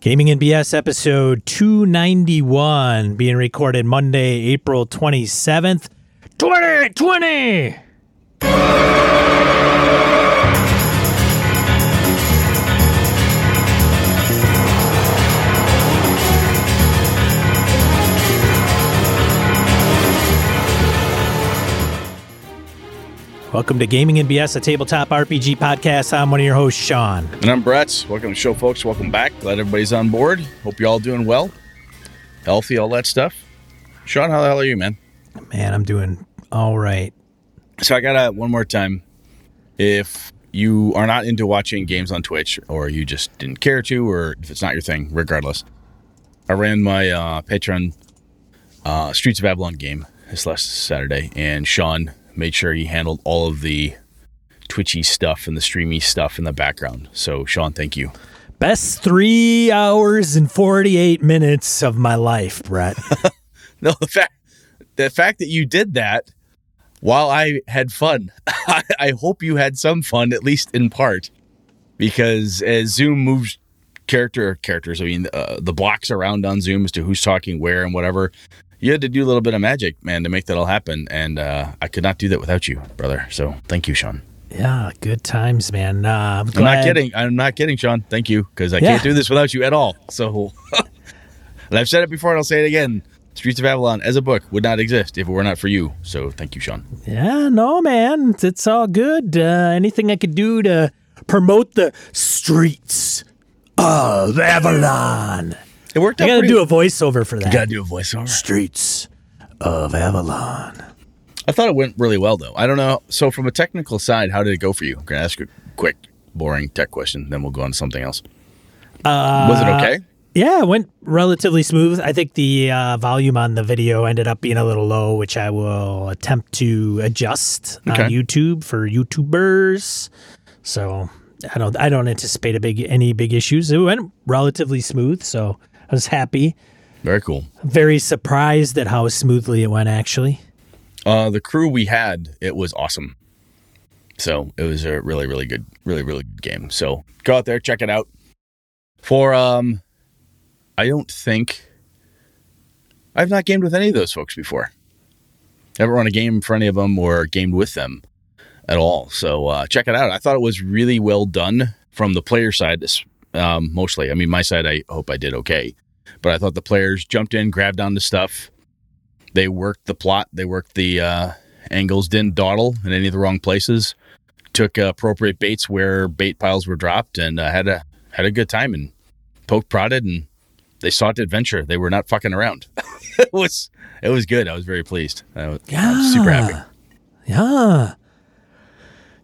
Gaming and BS episode 291 being recorded Monday, April 27th, 2020. Welcome to Gaming and BS, a tabletop RPG podcast. I'm one of your hosts, Sean. And I'm Brett. Welcome to the show, folks. Welcome back. Glad everybody's on board. Hope you're all doing well, healthy, all that stuff. Sean, how the hell are you, man? Man, I'm doing all right. So I got to one more time. If you are not into watching games on Twitch, or you just didn't care to, or if it's not your thing, regardless, I ran my uh, Patreon uh, Streets of Avalon game this last Saturday, and Sean made sure he handled all of the twitchy stuff and the streamy stuff in the background. So, Sean, thank you. Best three hours and 48 minutes of my life, Brett. no, the fact, the fact that you did that while I had fun, I, I hope you had some fun, at least in part, because as Zoom moves character characters, I mean, uh, the blocks around on Zoom as to who's talking where and whatever, you had to do a little bit of magic, man, to make that all happen. And uh, I could not do that without you, brother. So thank you, Sean. Yeah, good times, man. Uh, I'm, I'm, not kidding. I'm not kidding, Sean. Thank you, because I yeah. can't do this without you at all. So, and I've said it before, and I'll say it again. Streets of Avalon as a book would not exist if it were not for you. So, thank you, Sean. Yeah, no, man, it's all good. Uh, anything I could do to promote the streets of Avalon. It worked I gotta do a voiceover for that. You gotta do a voiceover. Streets of Avalon. I thought it went really well, though. I don't know. So, from a technical side, how did it go for you? I'm gonna ask you a quick, boring tech question, then we'll go on to something else. Uh, Was it okay? Yeah, it went relatively smooth. I think the uh, volume on the video ended up being a little low, which I will attempt to adjust Okay. on YouTube for YouTubers. So I don't I don't anticipate a big any big issues. It went relatively smooth, so I was happy. Very cool. Very surprised at how smoothly it went. Actually, Uh, the crew we had, it was awesome. So it was a really, really good, really, really good game. So go out there, check it out. For um, I don't think I've not gamed with any of those folks before. Never run a game for any of them or gamed with them at all. So uh, check it out. I thought it was really well done from the player side, um, mostly. I mean, my side, I hope I did okay, but I thought the players jumped in, grabbed onto stuff, they worked the plot, they worked the uh, angles, didn't dawdle in any of the wrong places, took uh, appropriate baits where bait piles were dropped, and uh, had a had a good time and poked prodded, and they sought adventure. They were not fucking around. it was it was good. I was very pleased. I was, I was super happy. Yeah.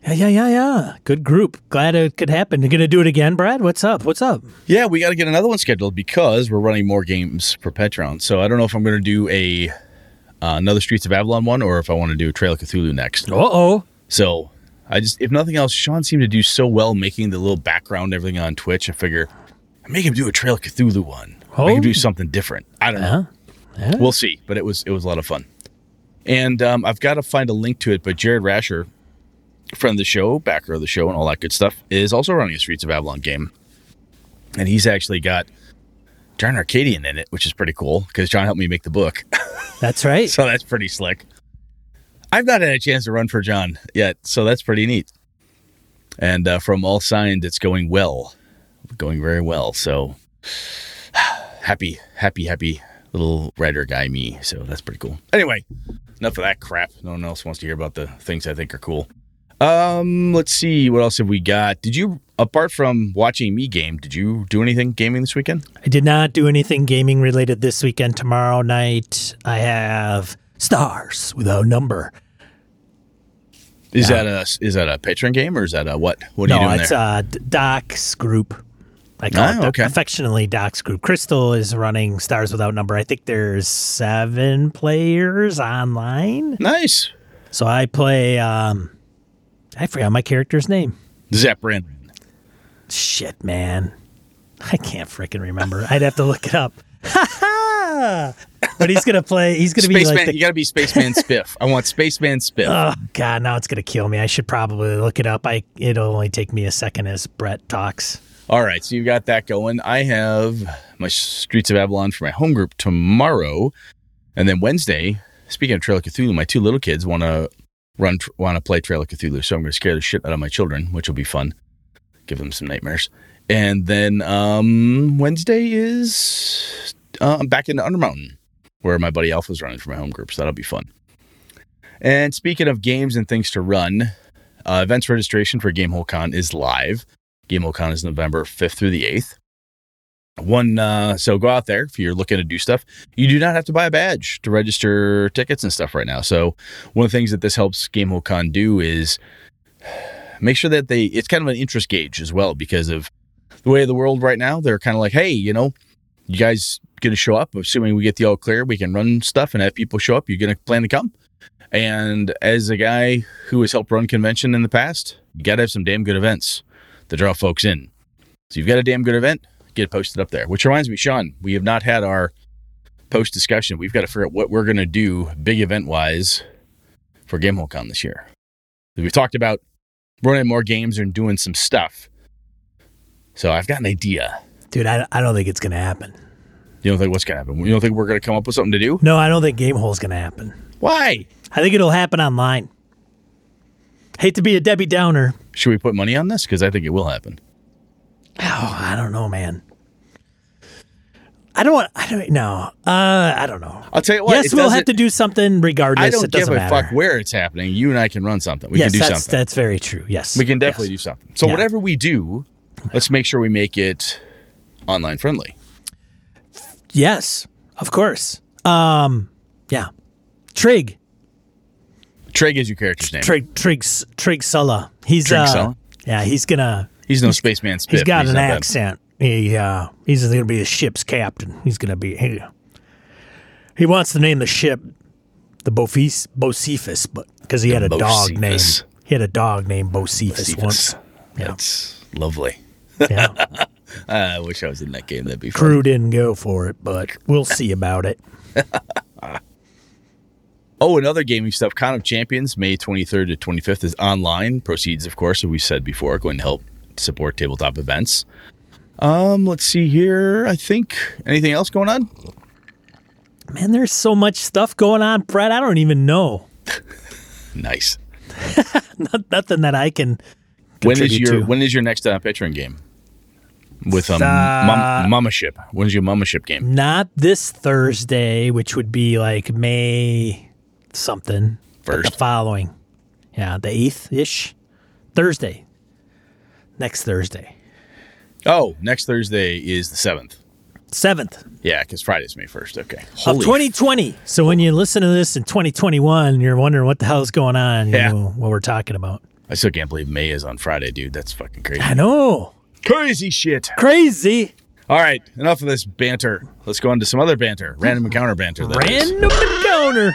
Yeah, yeah, yeah, yeah. Good group. Glad it could happen. You're gonna do it again, Brad? What's up? What's up? Yeah, we got to get another one scheduled because we're running more games for Patreon. So I don't know if I'm going to do a uh, another Streets of Avalon one or if I want to do a Trail of Cthulhu next. Uh oh. So I just, if nothing else, Sean seemed to do so well making the little background everything on Twitch. I figure I make him do a Trail of Cthulhu one. Oh. Make him do something different. I don't know. Yeah. Yeah. We'll see. But it was it was a lot of fun. And um, I've got to find a link to it. But Jared Rascher, friend of the show, backer of the show, and all that good stuff, is also running a Streets of Avalon game. And he's actually got John Arcadian in it, which is pretty cool because John helped me make the book. That's right. so that's pretty slick. I've not had a chance to run for John yet, so that's pretty neat. And uh, from all signs, it's going well, going very well. So happy, happy, happy little writer guy me. So that's pretty cool. Anyway, enough of that crap. No one else wants to hear about the things I think are cool. Um, let's see what else have we got. Did you, apart from watching me game, did you do anything gaming this weekend? I did not do anything gaming related this weekend. Tomorrow night, I have Stars Without Number. Is that a is that a patron game or is that a what? What are no, you doing it's there? D- Doc's group. I call Oh, it okay. affectionately Doc's group. Crystal is running Stars Without Number. I think there's seven players online. nice. So I play. Um, I forgot my character's name. Zap Shit, man. I can't freaking remember. I'd have to look it up. but he's gonna play. He's gonna be like the you got to be Spaceman Spiff. I want Spaceman Spiff. Oh God, now it's gonna kill me. I should probably look it up. I it'll only take me a second as Brett talks. All right, so you've got that going. I have my Streets of Avalon for my home group tomorrow, and then Wednesday. Speaking of Trail of Cthulhu, my two little kids want to run, want to play Trail of Cthulhu, so I'm going to scare the shit out of my children, which will be fun. Give them some nightmares. And then um, Wednesday is uh, I'm back into Undermountain, where my buddy Alpha's running for my home group, so that'll be fun. And speaking of games and things to run, uh, events registration for Gamehole Con is live. Gamehole Con is November 5th through the 8th. One, uh, so go out there if you're looking to do stuff. You do not have to buy a badge to register tickets and stuff right now. So, one of the things that this helps Gamehole Con do is make sure that they, it's kind of an interest gauge as well because of the way of the world right now. They're kind of like, hey, you know, you guys to show up? Assuming we get the all clear, we can run stuff and have people show up. You're to plan to come? And as a guy who has helped run convention in the past, you got to have some damn good events to draw folks in. So you've got a damn good event, get posted up there. Which reminds me, Sean, we have not had our post discussion. We've got to figure out what we're going to do big event wise for Gamehole Con this year. We've talked about running more games and doing some stuff. So I've got an idea. Dude, I, I don't think it's going to happen. You don't think what's going to happen? You don't think we're going to come up with something to do? No, I don't think Gamehole's going to happen. Why? I think it'll happen online. Hate to be a Debbie Downer. Should we put money on this? Because I think it will happen. Oh, I don't know, man. I don't want. I don't know. Uh, I don't know. I'll tell you what. yes, we'll have to do something regardless. I don't it give a matter. fuck where it's happening. You and I can run something. We yes, can do that's something. that's very true. Yes, We can definitely Yes. do something. So Yeah. whatever we do, let's make sure we make it online friendly. Yes, of course. Um, yeah. Trig, Trig is your character's name. Trig, Trig, Trig Sulla. He's Trig uh, Sulla? yeah, he's gonna. He's no spaceman. Spiff. He's got an not bad. accent. He uh, he's gonna be the ship's captain. He's gonna be. He, he wants to name the ship the Bophis, Bocephus, but because he had a dog Bocephus. named he had a dog named Bocephus Cephas. once. Yeah. That's lovely. Yeah. I wish I was in that game. That'd be fun. Crew didn't go for it, but we'll see about it. Oh, another gaming stuff. Con of Champions, May 23rd to 25th is online. Proceeds, of course, as we said before, going to help support tabletop events. Um, let's see here. I think anything else going on? Man, there's so much stuff going on, Brett. I don't even know. Nice. Not, nothing that I can. When is your to. when is your next uh, game? With um, Uh, mom, Mama Ship. When's your Mama Ship game? Not this Thursday, which would be like May something. First. The following. Yeah, the 8th ish. Thursday. Next Thursday. Oh, next Thursday is the seventh. 7th Yeah, because Friday's May first. Okay. of 2020. So when you listen to this in 2021, you're wondering what the hell's going on, you Yeah. know, what we're talking about. I still can't believe May is on Friday, dude. That's fucking crazy. I know. Crazy shit. Crazy. All right, enough of this banter. Let's go on to some other banter. Random encounter banter. that is. Random encounter.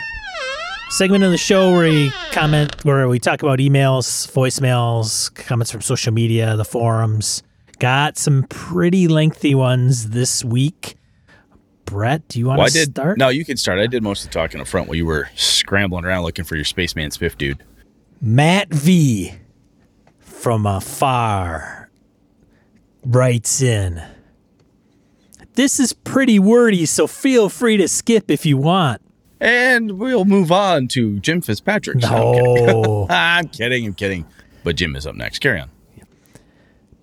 Segment of the show where we comment, where we talk about emails, voicemails, comments from social media, the forums. Got some pretty lengthy ones this week. Brett, do you want Well, to did. start? No, you can start. I did most of the talking up front while you were scrambling around looking for your spaceman spiff, dude. Matt V from afar writes in. This is pretty wordy, so feel free to skip if you want. And we'll move on to Jim Fitzpatrick. No, I'm kidding. I'm kidding. But Jim is up next. Carry on.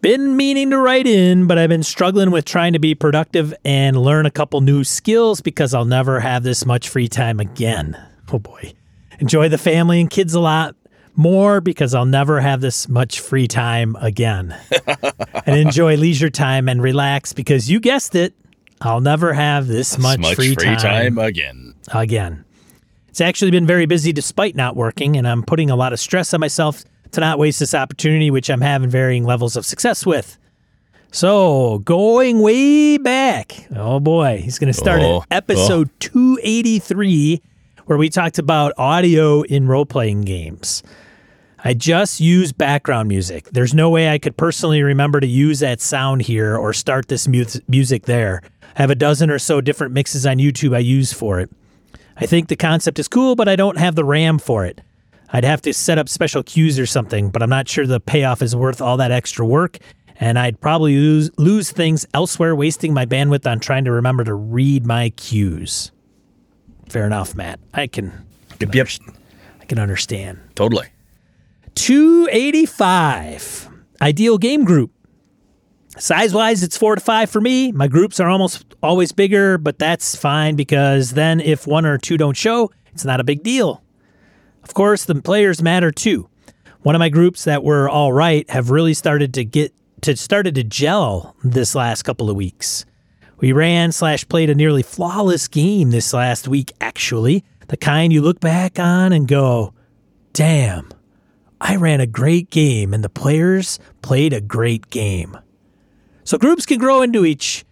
Been meaning to write in, but I've been struggling with trying to be productive and learn a couple new skills because I'll never have this much free time again. Oh boy. Enjoy the family and kids a lot more because I'll never have this much free time again. and enjoy leisure time and relax because you guessed it, I'll never have this much, Much free, free time time again. Again. It's actually been very busy despite not working, and I'm putting a lot of stress on myself to not waste this opportunity, which I'm having varying levels of success with. So, going way back, oh boy, he's going to start Oh, at episode 283, where we talked about audio in role playing games. I just use background music. There's no way I could personally remember to use that sound here or start this mu- music there. I have a dozen or so different mixes on YouTube I use for it. I think the concept is cool, but I don't have the RAM for it. I'd have to set up special cues or something, but I'm not sure the payoff is worth all that extra work, and I'd probably lose, lose things elsewhere, wasting my bandwidth on trying to remember to read my cues. Fair enough, Matt. I can, Yep, yep. I can understand. Totally. 285. Ideal game group. Size wise, it's four to five for me. My groups are almost always bigger, but that's fine because then if one or two don't show, it's not a big deal. Of course, the players matter too. One of my groups that were all right have really started to get to started to gel this last couple of weeks. We ran slash played a nearly flawless game this last week, actually. The kind you look back on and go, damn, I ran a great game and the players played a great game. So groups can grow into each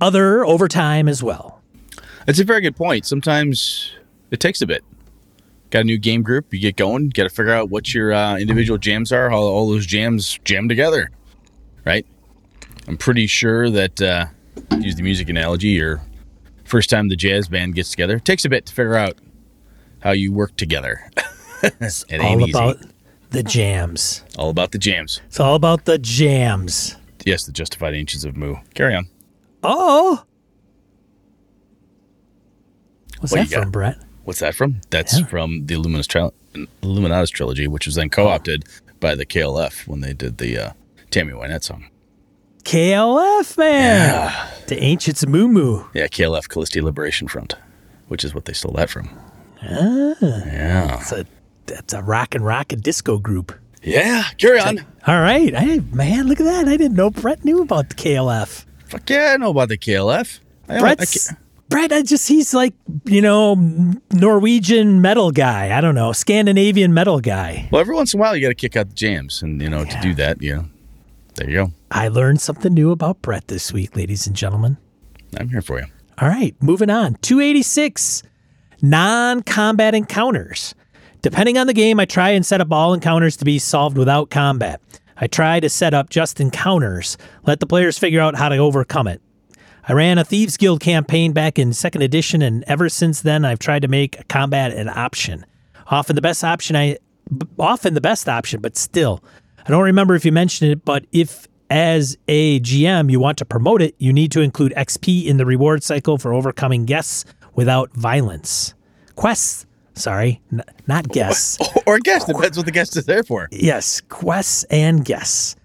other over time as well. That's a very good point. Sometimes it takes a bit. Got a new game group, you get going, got to figure out what your uh, individual jams are, how all those jams jam together, right? I'm pretty sure that, uh, use the music analogy, your first time the jazz band gets together, it takes a bit to figure out how you work together. It's all easy. about the jams. All about the jams. It's all about the jams. Yes, the justified ancients of Mu. Carry on. Oh. What's What that you got? from, Brett? What's that from? That's Yeah. from the Illuminatus, tri- Illuminatus trilogy, which was then co-opted by the KLF when they did the uh, Tammy Wynette song. KLF, man. The Ancients of Mu Mu. Yeah, KLF Callisti Liberation Front, which is what they stole that from. Yeah. It's a, that's a rock and rock and disco group. Yeah, carry on. All right. I, man, look at that. I didn't know Brett knew about the KLF. Fuck yeah, I know about the KLF. I, I Brett's, ca- Brett, I just, he's like, you know, Norwegian metal guy. I don't know, Scandinavian metal guy. well, every once in a while, you got to kick out the jams. And, you know, to do that, you know, there you go. I learned something new about Brett this week, ladies and gentlemen. I'm here for you. All right, moving on. 286 non combat encounters. Depending on the game, I try and set up all encounters to be solved without combat. I try to set up just encounters, let the players figure out how to overcome it. I ran a Thieves Guild campaign back in second edition, and ever since then, I've tried to make combat an option. Often the best option, I often the best option, but still, I don't remember if you mentioned it, but if as a GM you want to promote it, you need to include XP in the reward cycle for overcoming guests without violence. Quests, sorry, n- not guests. Or guest, depends what the guest is there for. Yes, quests and guests.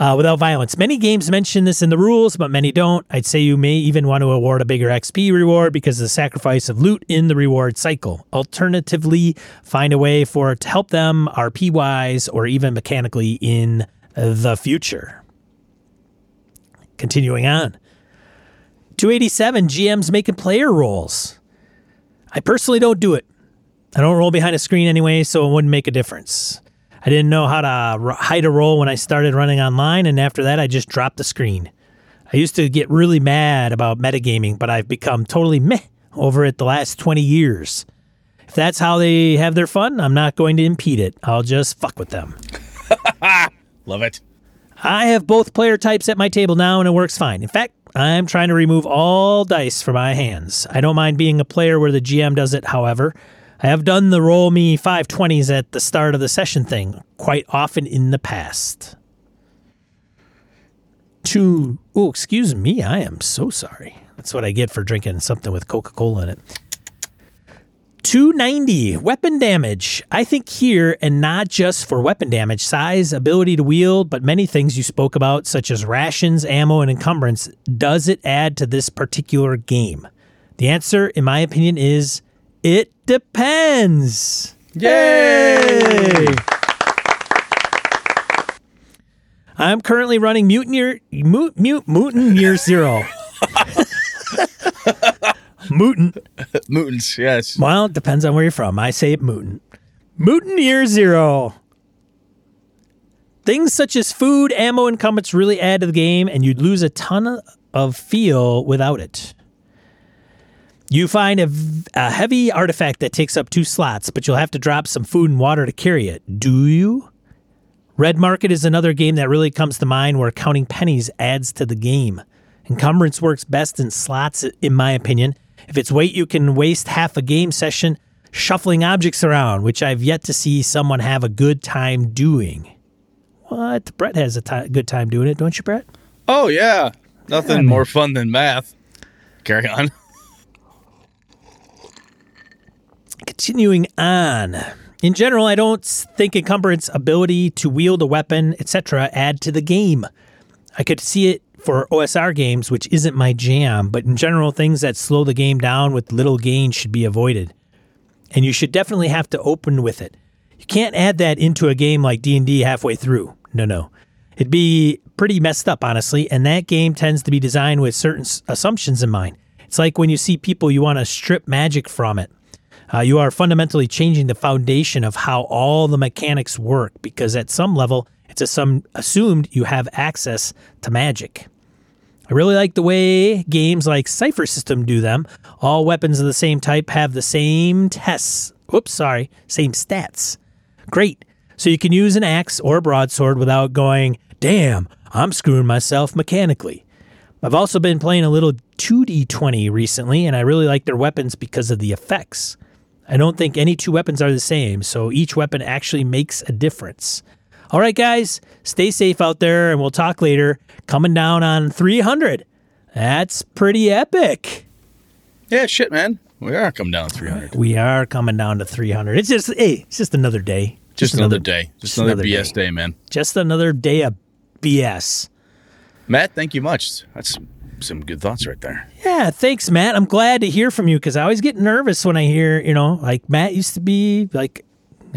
Uh, without violence. Many games mention this in the rules, but many don't. I'd say you may even want to award a bigger XP reward because of the sacrifice of loot in the reward cycle. Alternatively, find a way for it to help them RP wise or even mechanically in the future. Continuing on. 287 GMs making player roles. I personally don't do it. I don't roll behind a screen anyway, so it wouldn't make a difference. I didn't know how to hide a roll when I started running online, and after that, I just dropped the screen. I used to get really mad about metagaming, but I've become totally meh over it the last 20 years. If that's how they have their fun, I'm not going to impede it. I'll just fuck with them. Love it. I have both player types at my table now, and it works fine. In fact, I'm trying to remove all dice from my hands. I don't mind being a player where the GM does it, however. I have done the roll me 520s at the start of the session thing quite often in the past. To, oh, excuse me, I am so sorry. That's what I get for drinking something with Coca Cola in it. 290 weapon damage. I think here, and not just for weapon damage, size, ability to wield, but many things you spoke about, such as rations, ammo, and encumbrance, does it add to this particular game? The answer, in my opinion, is it depends. Yay! I'm currently running Mutineer, Mut, Mut, Mutineer Zero. Mutant. Mutants, yes. Well, it depends on where you're from. I say it Mutant. Mutineer Zero. Things such as food, ammo, and comets really add to the game, and you'd lose a ton of feel without it. You find a, a, heavy artifact that takes up two slots, but you'll have to drop some food and water to carry it. Do you? Red Market is another game that really comes to mind where counting pennies adds to the game. Encumbrance works best in slots, in my opinion. If it's weight, you can waste half a game session shuffling objects around, which I've yet to see someone have a good time doing. What? Brett has a good time doing it, don't you, Brett? Oh yeah, nothing man. more fun than math. Carry on. Continuing on. In general, I don't think encumbrance, ability to wield a weapon, etc., add to the game. I could see it for OSR games, which isn't my jam, but in general, things that slow the game down with little gain should be avoided. And you should definitely have to open with it. You can't add that into a game like D&D halfway through. No, no. It'd be pretty messed up, honestly, and that game tends to be designed with certain assumptions in mind. It's like when you see people, you want to strip magic from it. Uh, you are fundamentally changing the foundation of how all the mechanics work because at some level, it's assum- assumed you have access to magic. I really like the way games like Cypher System do them. All weapons of the same type have the same tests. Whoops, sorry, same stats. Great. So you can use an axe or a broadsword without going, damn, I'm screwing myself mechanically. I've also been playing a little 2D20 recently, and I really like their weapons because of the effects. I don't think any two weapons are the same, so each weapon actually makes a difference. All right, guys, stay safe out there, and we'll talk later. Coming down on 300. That's pretty epic. Yeah, shit, man. We are coming down 300. We are coming down to 300. It's just, hey, it's just another day. Just, another, day. Just, just another, another BS day. day. man. Just another day of BS. Matt, thank you much. That's some good thoughts right there. Yeah, thanks, Matt. I'm glad to hear from you because I always get nervous when I hear, you know, like Matt used to be like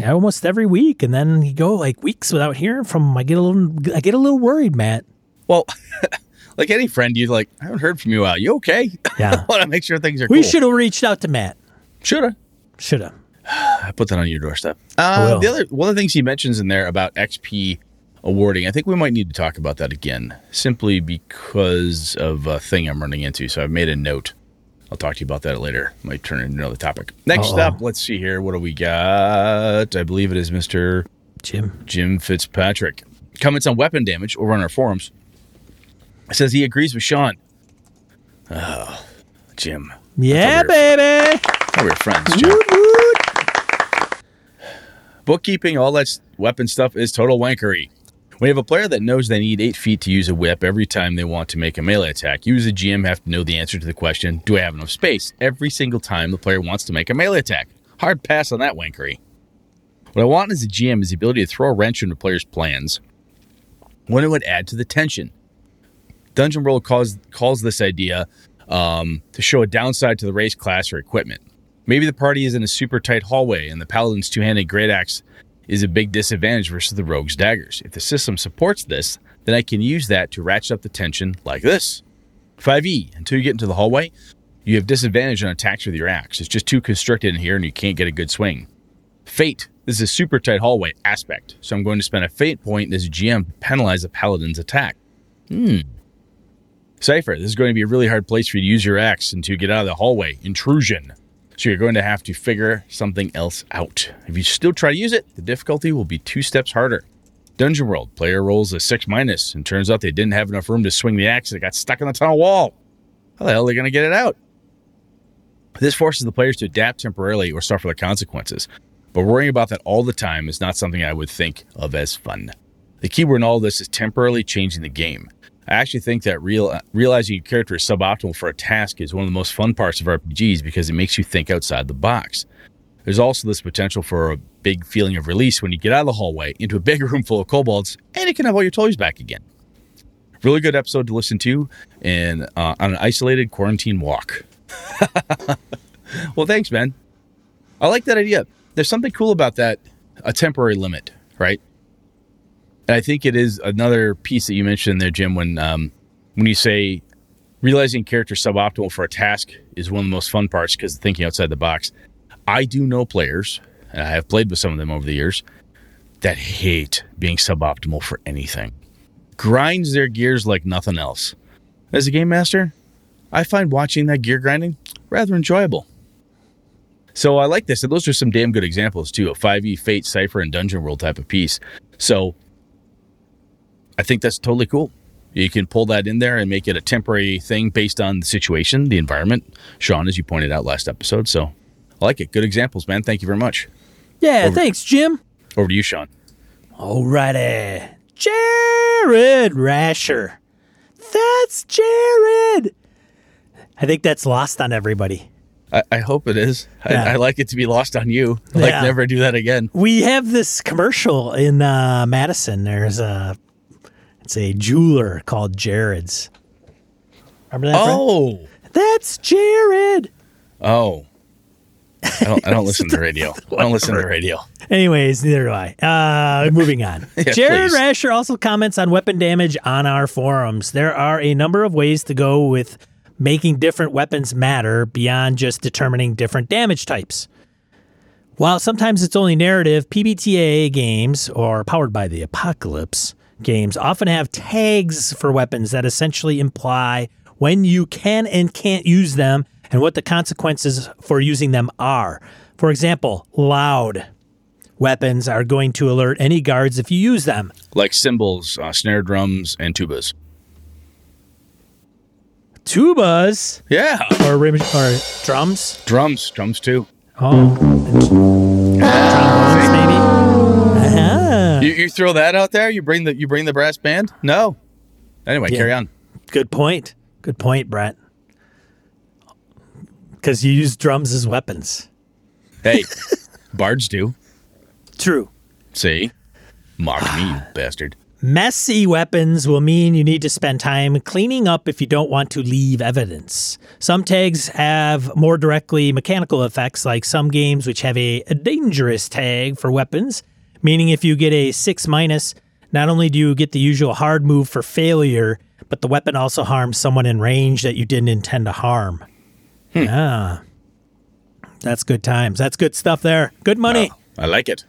almost every week, and then you go like weeks without hearing from him. I get a little, I get a little worried, Matt. Well, like any friend, you're like, I haven't heard from you while. You okay? Yeah. I want to make sure things are We cool. should have reached out to Matt. Shoulda. Should have. I put that on your doorstep. Uh, the other one of the things he mentions in there about XP awarding, I think we might need to talk about that again, simply because of a thing I'm running into. So I've made a note. I'll talk to you about that later. Might turn into another topic. Next Uh-oh. up, let's see here. What do we got? I believe it is Mr. Jim. Jim Fitzpatrick. Comments on weapon damage over on our forums. Says he agrees with Sean. Oh, Jim. Yeah, we were- baby. We are friends, Jim. Bookkeeping, all that weapon stuff is total wankery. When you have a player that knows they need eight feet to use a whip every time they want to make a melee attack, you as a GM have to know the answer to the question Do I have enough space? every single time the player wants to make a melee attack. Hard pass on that wankery. What I want as a GM is the ability to throw a wrench into players' plans when it would add to the tension. Dungeon World calls, calls this idea um, to show a downside to the race class or equipment. Maybe the party is in a super tight hallway and the paladin's two handed great axe is a big disadvantage versus the rogue's daggers. If the system supports this, then I can use that to ratchet up the tension like this. 5e, until you get into the hallway, you have disadvantage on attacks with your axe. It's just too constricted in here and you can't get a good swing. Fate, this is a super tight hallway aspect, so I'm going to spend a fate point as GM to penalize the paladin's attack. Hmm. Cypher, this is going to be a really hard place for you to use your axe and to get out of the hallway. Intrusion. So you're going to have to figure something else out. If you still try to use it, the difficulty will be two steps harder. Dungeon World, player rolls a six minus, and turns out they didn't have enough room to swing the axe. It got stuck in the tunnel wall. How the hell are they going to get it out? This forces the players to adapt temporarily or suffer the consequences. But worrying about that all the time is not something I would think of as fun. The keyword in all this is temporarily changing the game. I actually think that real, realizing your character is suboptimal for a task is one of the most fun parts of RPGs because it makes you think outside the box. There's also this potential for a big feeling of release when you get out of the hallway into a big room full of kobolds and you can have all your toys back again. Really good episode to listen to and uh, on an isolated quarantine walk. well, thanks, man. I like that idea. There's something cool about that a temporary limit, right? And I think it is another piece that you mentioned there, Jim, when um, when you say realizing character suboptimal for a task is one of the most fun parts because thinking outside the box. I do know players, and I have played with some of them over the years, that hate being suboptimal for anything. Grinds their gears like nothing else. As a game master, I find watching that gear grinding rather enjoyable. So I like this, and those are some damn good examples too. A 5e Fate, Cypher, and Dungeon World type of piece. So I think that's totally cool. You can pull that in there and make it a temporary thing based on the situation, the environment. Sean, as you pointed out last episode. So I like it. Good examples, man. Thank you very much. Yeah, Over- thanks, Jim. Over to you, Sean. Alrighty. Jared Rascher. That's Jared. I think that's lost on everybody. I, I hope it is. Yeah. I, I like it to be lost on you. Like Yeah. never do that again. We have this commercial in uh, Madison. There's a it's a jeweler called Jared's. Remember that? Oh, That's Jared. oh. I don't. I don't listen to radio. I don't listen to radio. Anyways, neither do I. Uh, moving on. Yeah, Jared please. Rascher also comments on weapon damage on our forums. There are a number of ways to go with making different weapons matter beyond just determining different damage types. While sometimes it's only narrative, PBTA games, or powered by the apocalypse games, often have tags for weapons that essentially imply when you can and can't use them and what the consequences for using them are. For example, loud weapons are going to alert any guards if you use them. Like cymbals, uh, snare drums, and tubas. Tubas Yeah, or, rim- or drums. drums, drums too. Oh, trombones maybe. Ah, You, you throw that out there. You bring the you bring the brass band. No. Anyway, Yeah. carry on. good point. Good point, Brett. Because you use drums as weapons. Hey, bards do. True. See, mock me, you bastard. Messy weapons will mean you need to spend time cleaning up if you don't want to leave evidence. Some tags have more directly mechanical effects, like some games which have a, a dangerous tag for weapons, meaning if you get a 6 minus, not only do you get the usual hard move for failure, but the weapon also harms someone in range that you didn't intend to harm. Yeah. That's good times. That's good stuff there. Good money. Oh, I like it.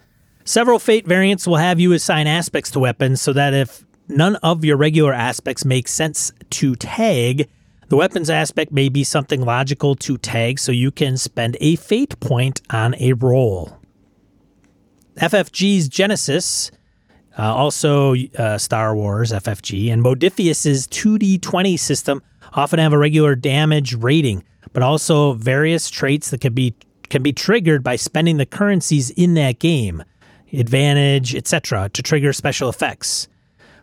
Several fate variants will have you assign aspects to weapons so that if none of your regular aspects make sense to tag, the weapons aspect may be something logical to tag so you can spend a fate point on a roll. FFG's Genesys, uh, also uh, Star Wars FFG, and Modiphius's 2D20 system often have a regular damage rating, but also various traits that can be can be triggered by spending the currencies in that game, advantage, etc., to trigger special effects.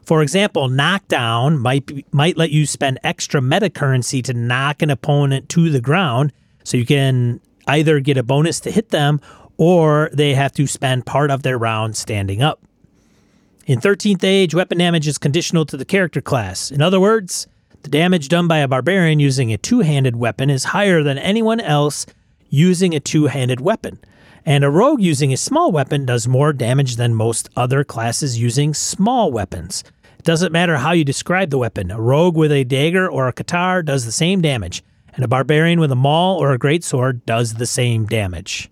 For example, knockdown might be, might let you spend extra meta currency to knock an opponent to the ground, so you can either get a bonus to hit them or they have to spend part of their round standing up. In 13th Age, weapon damage is conditional to the character class. In other words, the damage done by a barbarian using a two handed weapon is higher than anyone else using a two handed weapon. And a rogue using a small weapon does more damage than most other classes using small weapons. It doesn't matter how you describe the weapon. A rogue with a dagger or a katar does the same damage, and a barbarian with a maul or a greatsword does the same damage.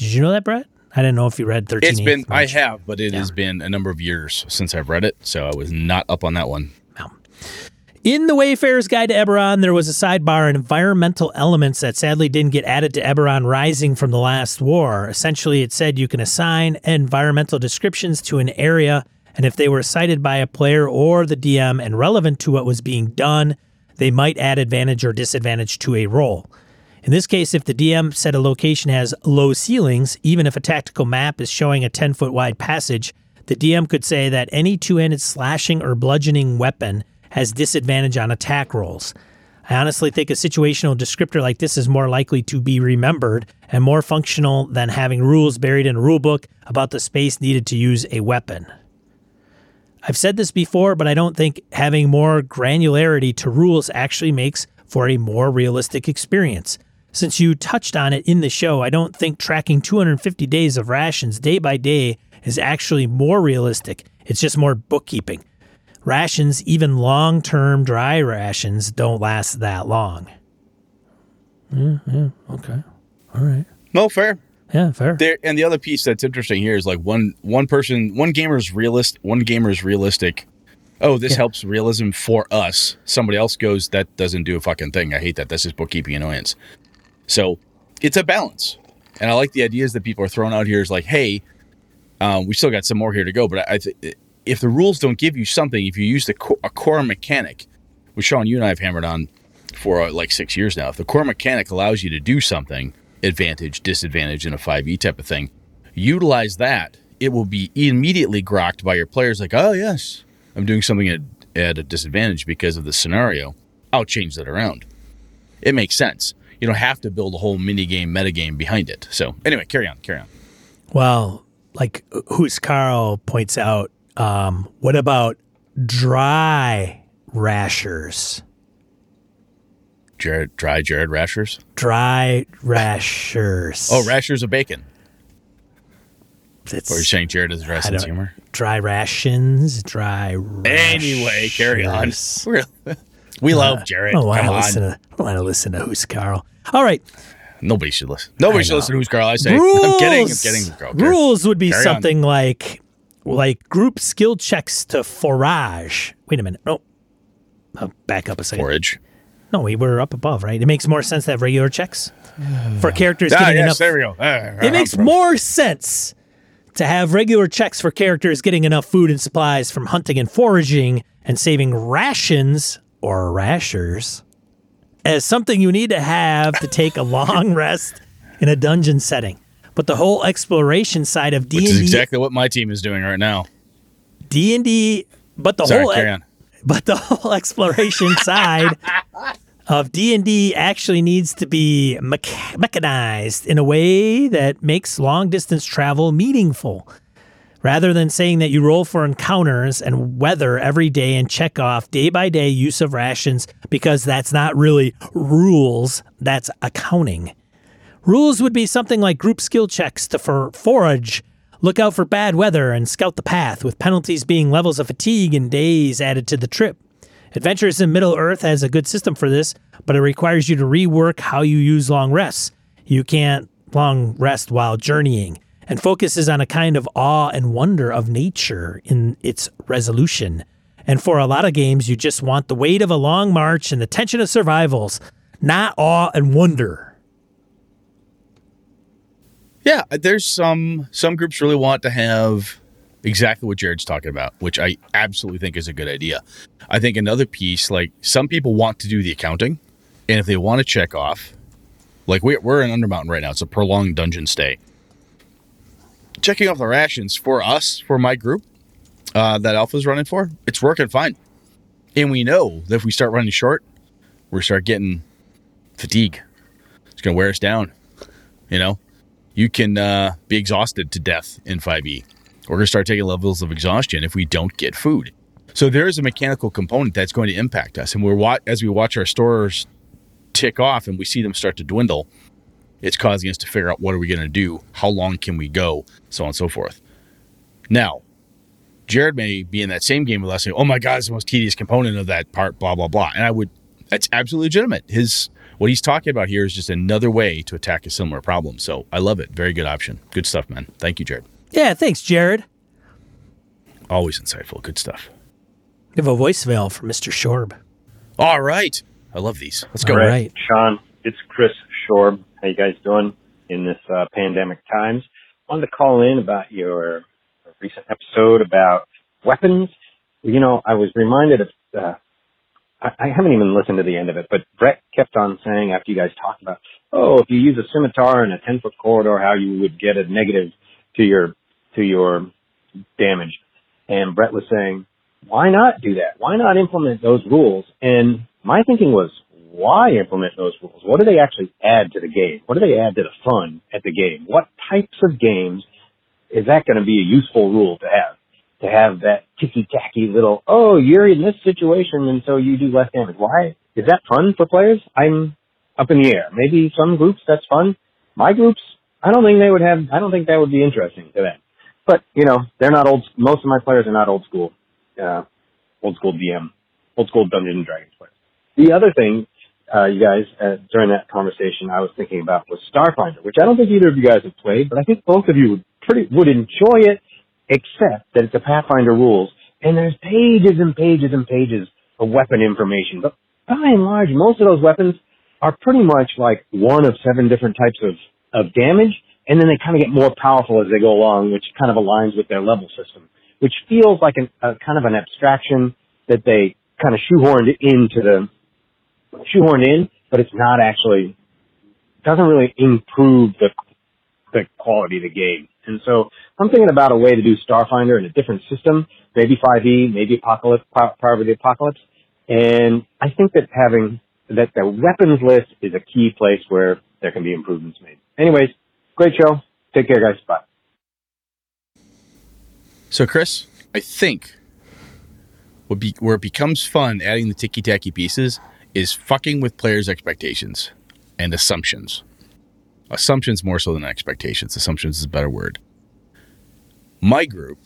Did you know that, Brett? I didn't know if you read 13. It's been I have, but it has been a number of years since I've read it, so I was not up on that one. In the Wayfarer's Guide to Eberron, there was a sidebar on environmental elements that sadly didn't get added to Eberron Rising from the last war. Essentially, it said you can assign environmental descriptions to an area, and if they were cited by a player or the DM and relevant to what was being done, they might add advantage or disadvantage to a roll. In this case, if the DM said a location has low ceilings, even if a tactical map is showing a 10 foot wide passage, the DM could say that any two handed slashing or bludgeoning weapon has disadvantage on attack rolls. I honestly think a situational descriptor like this is more likely to be remembered and more functional than having rules buried in a rulebook about the space needed to use a weapon. I've said this before, but I don't think having more granularity to rules actually makes for a more realistic experience. Since you touched on it in the show, I don't think tracking 250 days of rations day by day is actually more realistic. It's just more bookkeeping. Rations, even long term dry rations, don't last that long. Yeah, yeah, okay. All right. No, fair. Yeah, fair. There and the other piece that's interesting here is like one one person, one gamer's realist, one gamer's realistic. Oh, this Yeah. helps realism for us. Somebody else goes, that doesn't do a fucking thing. I hate that. That's just bookkeeping annoyance. So it's a balance, and I like the ideas that people are throwing out here. Is like, hey, um, we still got some more here to go, but I, th- if the rules don't give you something, if you use the co- a core mechanic, which Sean, you and I have hammered on for uh, like six years now, if the core mechanic allows you to do something, advantage, disadvantage in a 5e type of thing, utilize that it will be immediately grokked by your players like, oh, yes, I'm doing something at, at a disadvantage because of the scenario. I'll change that around. It makes sense. You don't have to build a whole mini game, meta game behind it. So, anyway, carry on, carry on. Well, like who's Carl points out, um, what about dry rashers? Jared, dry Jared rashers? Dry rashers. Oh, rashers of bacon. It's, Or you're saying Jared is dressing humor? dry rations, dry Anyway, carry on. rashers. We're- love Jared. I don't want Come to on. listen to. I don't want to listen to who's Carl. All right, Nobody should listen. Nobody I should know. listen to who's Carl. I say, rules. I'm kidding. I'm kidding. Carl. Carry- Rules would be Carry on. something like like group skill checks to forage. Wait a minute. Oh, I'll back up a second. Forage. No, we were up above, right? It makes more sense to have regular checks for characters Ah, getting yes, enough. there we go. Ah, It makes more sense to have regular checks for characters getting enough food and supplies from hunting and foraging and saving rations or rashers as something you need to have to take a long rest in a dungeon setting. But the whole exploration side of Which is D&D exactly what my team is doing right now. D&D but the Sorry, whole but the whole exploration side of D&D actually needs to be mech- mechanized in a way that makes long distance travel meaningful rather than saying that you roll for encounters and weather every day and check off day by day use of rations because that's not really rules that's accounting. Rules would be something like group skill checks to for forage look out for bad weather and scout the path with penalties being levels of fatigue and days added to the trip. Adventures in Middle Earth has a good system for this, but it requires you to rework how you use long rests. You can't long rest while journeying, and focuses on a kind of awe and wonder of nature in its resolution. And for a lot of games, you just want the weight of a long march and the tension of survivals, not awe and wonder. Yeah, there's some some groups really want to have exactly what Jared's talking about, which I absolutely think is a good idea. I think another piece, like some people want to do the accounting, and if they want to check off, like we, we're in Undermountain right now, it's a prolonged dungeon stay. Checking off the rations for us, for my group uh, that Alpha's running for, it's working fine. And we know that if we start running short, we start getting fatigue. It's going to wear us down. You know, you can uh, be exhausted to death in 5e. We're going to start taking levels of exhaustion if we don't get food. So there is a mechanical component that's going to impact us, and we're as we watch our stores tick off and we see them start to dwindle. It's causing us to figure out what are we going to do, how long can we go, so on and so forth. Now, Jared may be in that same game with us saying, "Oh my God, it's the most tedious component of that part." Blah blah blah, and I would. That's absolutely legitimate. His what he's talking about here is just another way to attack a similar problem. So I love it. Very good option. Good stuff, man. Thank you, Jared. Yeah, thanks, Jared. Always insightful. Good stuff. We have a voicemail from Mr. Shorb. All right. I love these. Let's go. All right. Sean, it's Chris Shorb. How you guys doing in this uh, pandemic times? Wanted to call in about your recent episode about weapons. You know, I was reminded of. Uh, I, I haven't even listened to the end of it, but Brett kept on saying after you guys talked about, oh, if you use a scimitar in a ten foot corridor, how you would get a negative to your to your damage. And Brett was saying, why not do that? Why not implement those rules? And my thinking was, why implement those rules? What do they actually add to the game? What do they add to the fun at the game? What types of games is that going to be a useful rule to have? To have that ticky-tacky little, oh, you're in this situation and so you do less damage. Why? Is that fun for players? I'm up in the air. Maybe some groups that's fun. My groups, I don't think they would have, I don't think that would be interesting to them. But, you know, they're not old, most of my players are not old school, uh, old school DM, old school Dungeons and Dragons players. The other thing, uh, you guys, uh, during that conversation I was thinking about was Starfinder, which I don't think either of you guys have played, but I think both of you would pretty, would enjoy it, except that it's a Pathfinder rules, and there's pages and pages and pages of weapon information. But by and large, most of those weapons are pretty much like one of seven different types of, of damage, and then they kind of get more powerful as they go along, which kind of aligns with their level system, which feels like an, a kind of an abstraction that they kind of shoehorned into the, shoehorned in, but it's not actually, doesn't really improve the, the quality of the game. And so I'm thinking about a way to do Starfinder in a different system, maybe 5e, maybe Apocalypse, Power of the Apocalypse. And I think that having that the weapons list is a key place where there can be improvements made. Anyways, great show. Take care, guys. Bye. So, Chris, I think be, where it becomes fun adding the ticky tacky pieces is fucking with players' expectations and assumptions. Assumptions more so than expectations. Assumptions is a better word. My group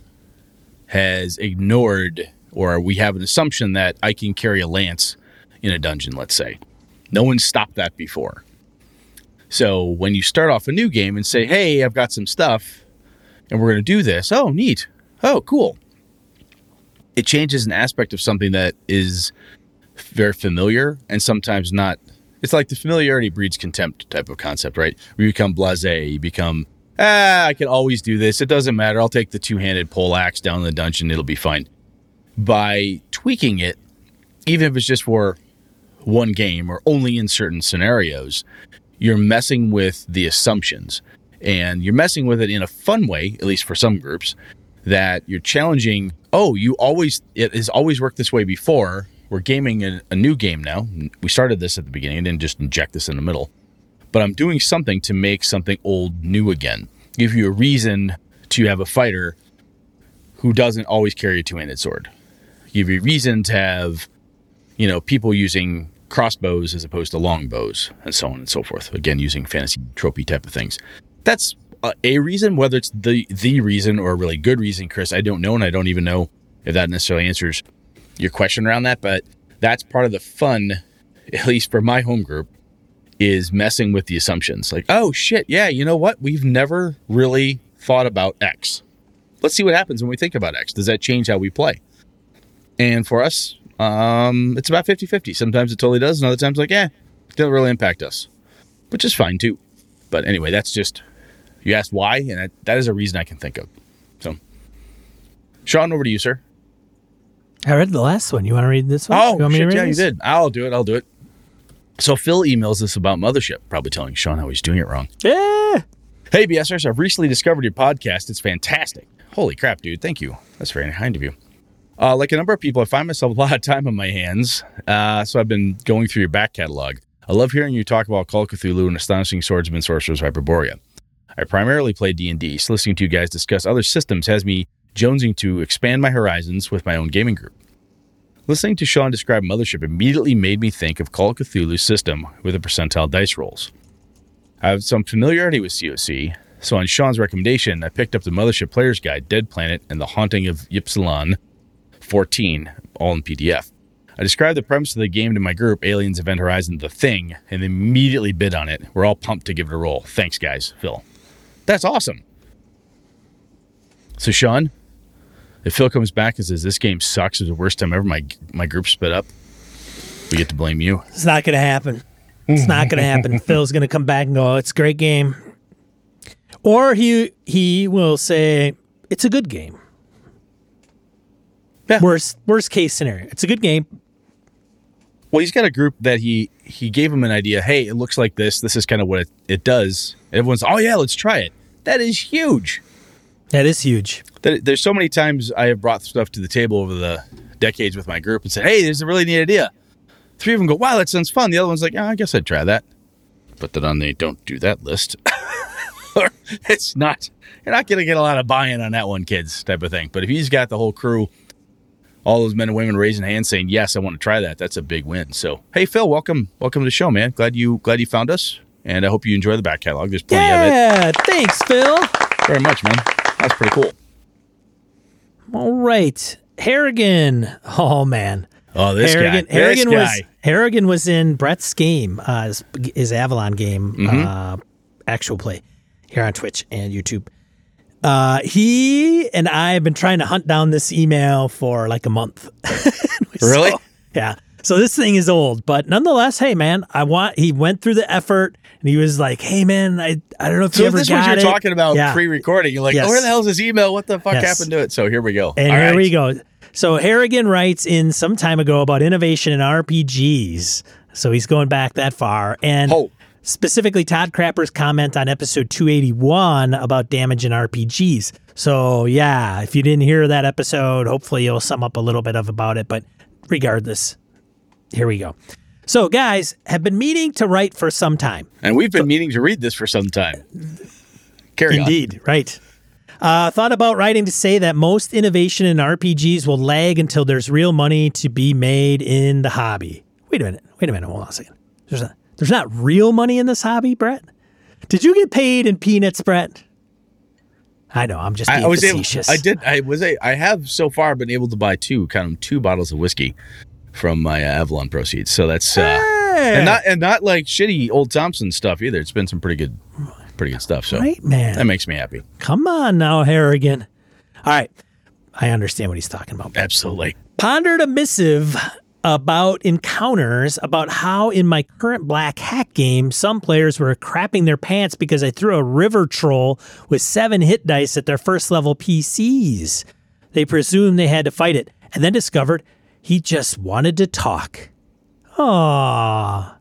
has ignored, or we have an assumption that I can carry a lance in a dungeon, let's say. No one stopped that before. So when you start off a new game and say, hey, I've got some stuff and we're going to do this, oh, neat. Oh, cool. It changes an aspect of something that is very familiar and sometimes not. It's like the familiarity breeds contempt type of concept, right? We become blase, you become, ah, I can always do this. It doesn't matter. I'll take the two handed pole axe down the dungeon. It'll be fine. By tweaking it, even if it's just for one game or only in certain scenarios, you're messing with the assumptions and you're messing with it in a fun way, at least for some groups, that you're challenging. Oh, you always, it has always worked this way before. We're gaming a, a new game now. We started this at the beginning and didn't just inject this in the middle. But I'm doing something to make something old new again. Give you a reason to have a fighter who doesn't always carry a two handed sword. Give you a reason to have, you know, people using crossbows as opposed to longbows, and so on and so forth. Again, using fantasy tropey type of things. That's a reason, whether it's the the reason or a really good reason, Chris. I don't know, and I don't even know if that necessarily answers your question around that. But that's part of the fun, at least for my home group, is messing with the assumptions. Like, oh shit, yeah, you know what? We've never really thought about X. Let's see what happens when we think about X. Does that change how we play? And for us, um, it's about 50 50. Sometimes it totally does, and other times, like, yeah, it doesn't really impact us, which is fine too. But anyway, that's just, you asked why, and that, that is a reason I can think of. So, Sean, over to you, sir. I read the last one. You want to read this one? Oh, you shit, yeah, this? you did. I'll do it. I'll do it. So, Phil emails us about Mothership, probably telling Sean how he's doing it wrong. Yeah. Hey, BSers, I've recently discovered your podcast. It's fantastic. Holy crap, dude. Thank you. That's very kind of you. Uh, like a number of people, I find myself a lot of time on my hands, uh, so I've been going through your back catalog. I love hearing you talk about Call of Cthulhu and Astonishing Swordsmen Sorcerers Hyperborea. I primarily play D&D, so listening to you guys discuss other systems has me jonesing to expand my horizons with my own gaming group. Listening to Sean describe Mothership immediately made me think of Call of Cthulhu's system with the percentile dice rolls. I have some familiarity with COC, so on Sean's recommendation, I picked up the Mothership Player's Guide, Dead Planet, and The Haunting of Ypsilon 14, all in PDF. I described the premise of the game to my group, Aliens Event Horizon The Thing, and they immediately bid on it. We're all pumped to give it a roll. Thanks, guys. Phil. That's awesome. So, Sean, if Phil comes back and says this game sucks, it's the worst time ever, my my group split up, we get to blame you. It's not going to happen. It's not going to happen. Phil's going to come back and go, oh, "It's a great game," or he he will say, "It's a good game." Yeah. Worst worst case scenario. It's a good game. Well, he's got a group that he he gave him an idea. Hey, it looks like this. This is kind of what it, it does. everyone's, oh yeah, let's try it. That is huge. That is huge. There's so many times I have brought stuff to the table over the decades with my group and said, hey, there's a really neat idea. Three of them go, wow, that sounds fun. The other one's like, yeah, I guess I'd try that. Put that on the don't do that list. it's not, you're not going to get a lot of buy in on that one, kids, type of thing. But if he's got the whole crew all those men and women raising hands saying yes i want to try that that's a big win so hey phil welcome welcome to the show man glad you glad you found us and i hope you enjoy the back catalog there's plenty yeah, of it yeah thanks phil very much man that's pretty cool all right harrigan oh man oh this harrigan guy harrigan this was guy. harrigan was in brett's game uh his, his avalon game Mm-hmm. uh actual play here on twitch and youtube uh, he and I have been trying to hunt down this email for like a month. Really? So, yeah. So this thing is old, but nonetheless, hey man, I want. He went through the effort, and he was like, "Hey man, I I don't know if so you ever this got was you're it." talking about Yeah. pre-recording you're like Yes. oh, where the hell's this email what the fuck Yes. happened to it so here we go And All here right. we go. So Harrigan writes in some time ago about innovation in RPGs. So he's going back that far. And oh specifically Todd Crapper's comment on episode 281 about damage in RPGs. So, yeah, if you didn't hear that episode, hopefully you'll sum up a little bit of about it. But regardless, here we go. So, guys, have been meaning to write for some time. And we've been meaning to read this for some time. Carry Indeed, right. Uh, thought about writing to say that most innovation in RPGs will lag until there's real money to be made in the hobby. Wait a minute. Wait a minute. Hold on a second. There's not, there's not real money in this hobby, Brett? Did you get paid in peanuts, Brett? I know. I'm just being I, was able, facetious. I did. I was. A, I have so far been able to buy two, kind of two bottles of whiskey from my uh, Avalon proceeds. So that's uh, Hey! and not and not like shitty old Thompson stuff either. It's been some pretty good, pretty good stuff. So Right, man. that makes me happy. Come on now, Harrigan. All right. I understand what he's talking about. Absolutely. pondered a missive about encounters about how in my current Black Hack game some players were crapping their pants because I threw a river troll with seven hit dice at their first level PCs. They presumed they had to fight it and then discovered he just wanted to talk. Aww.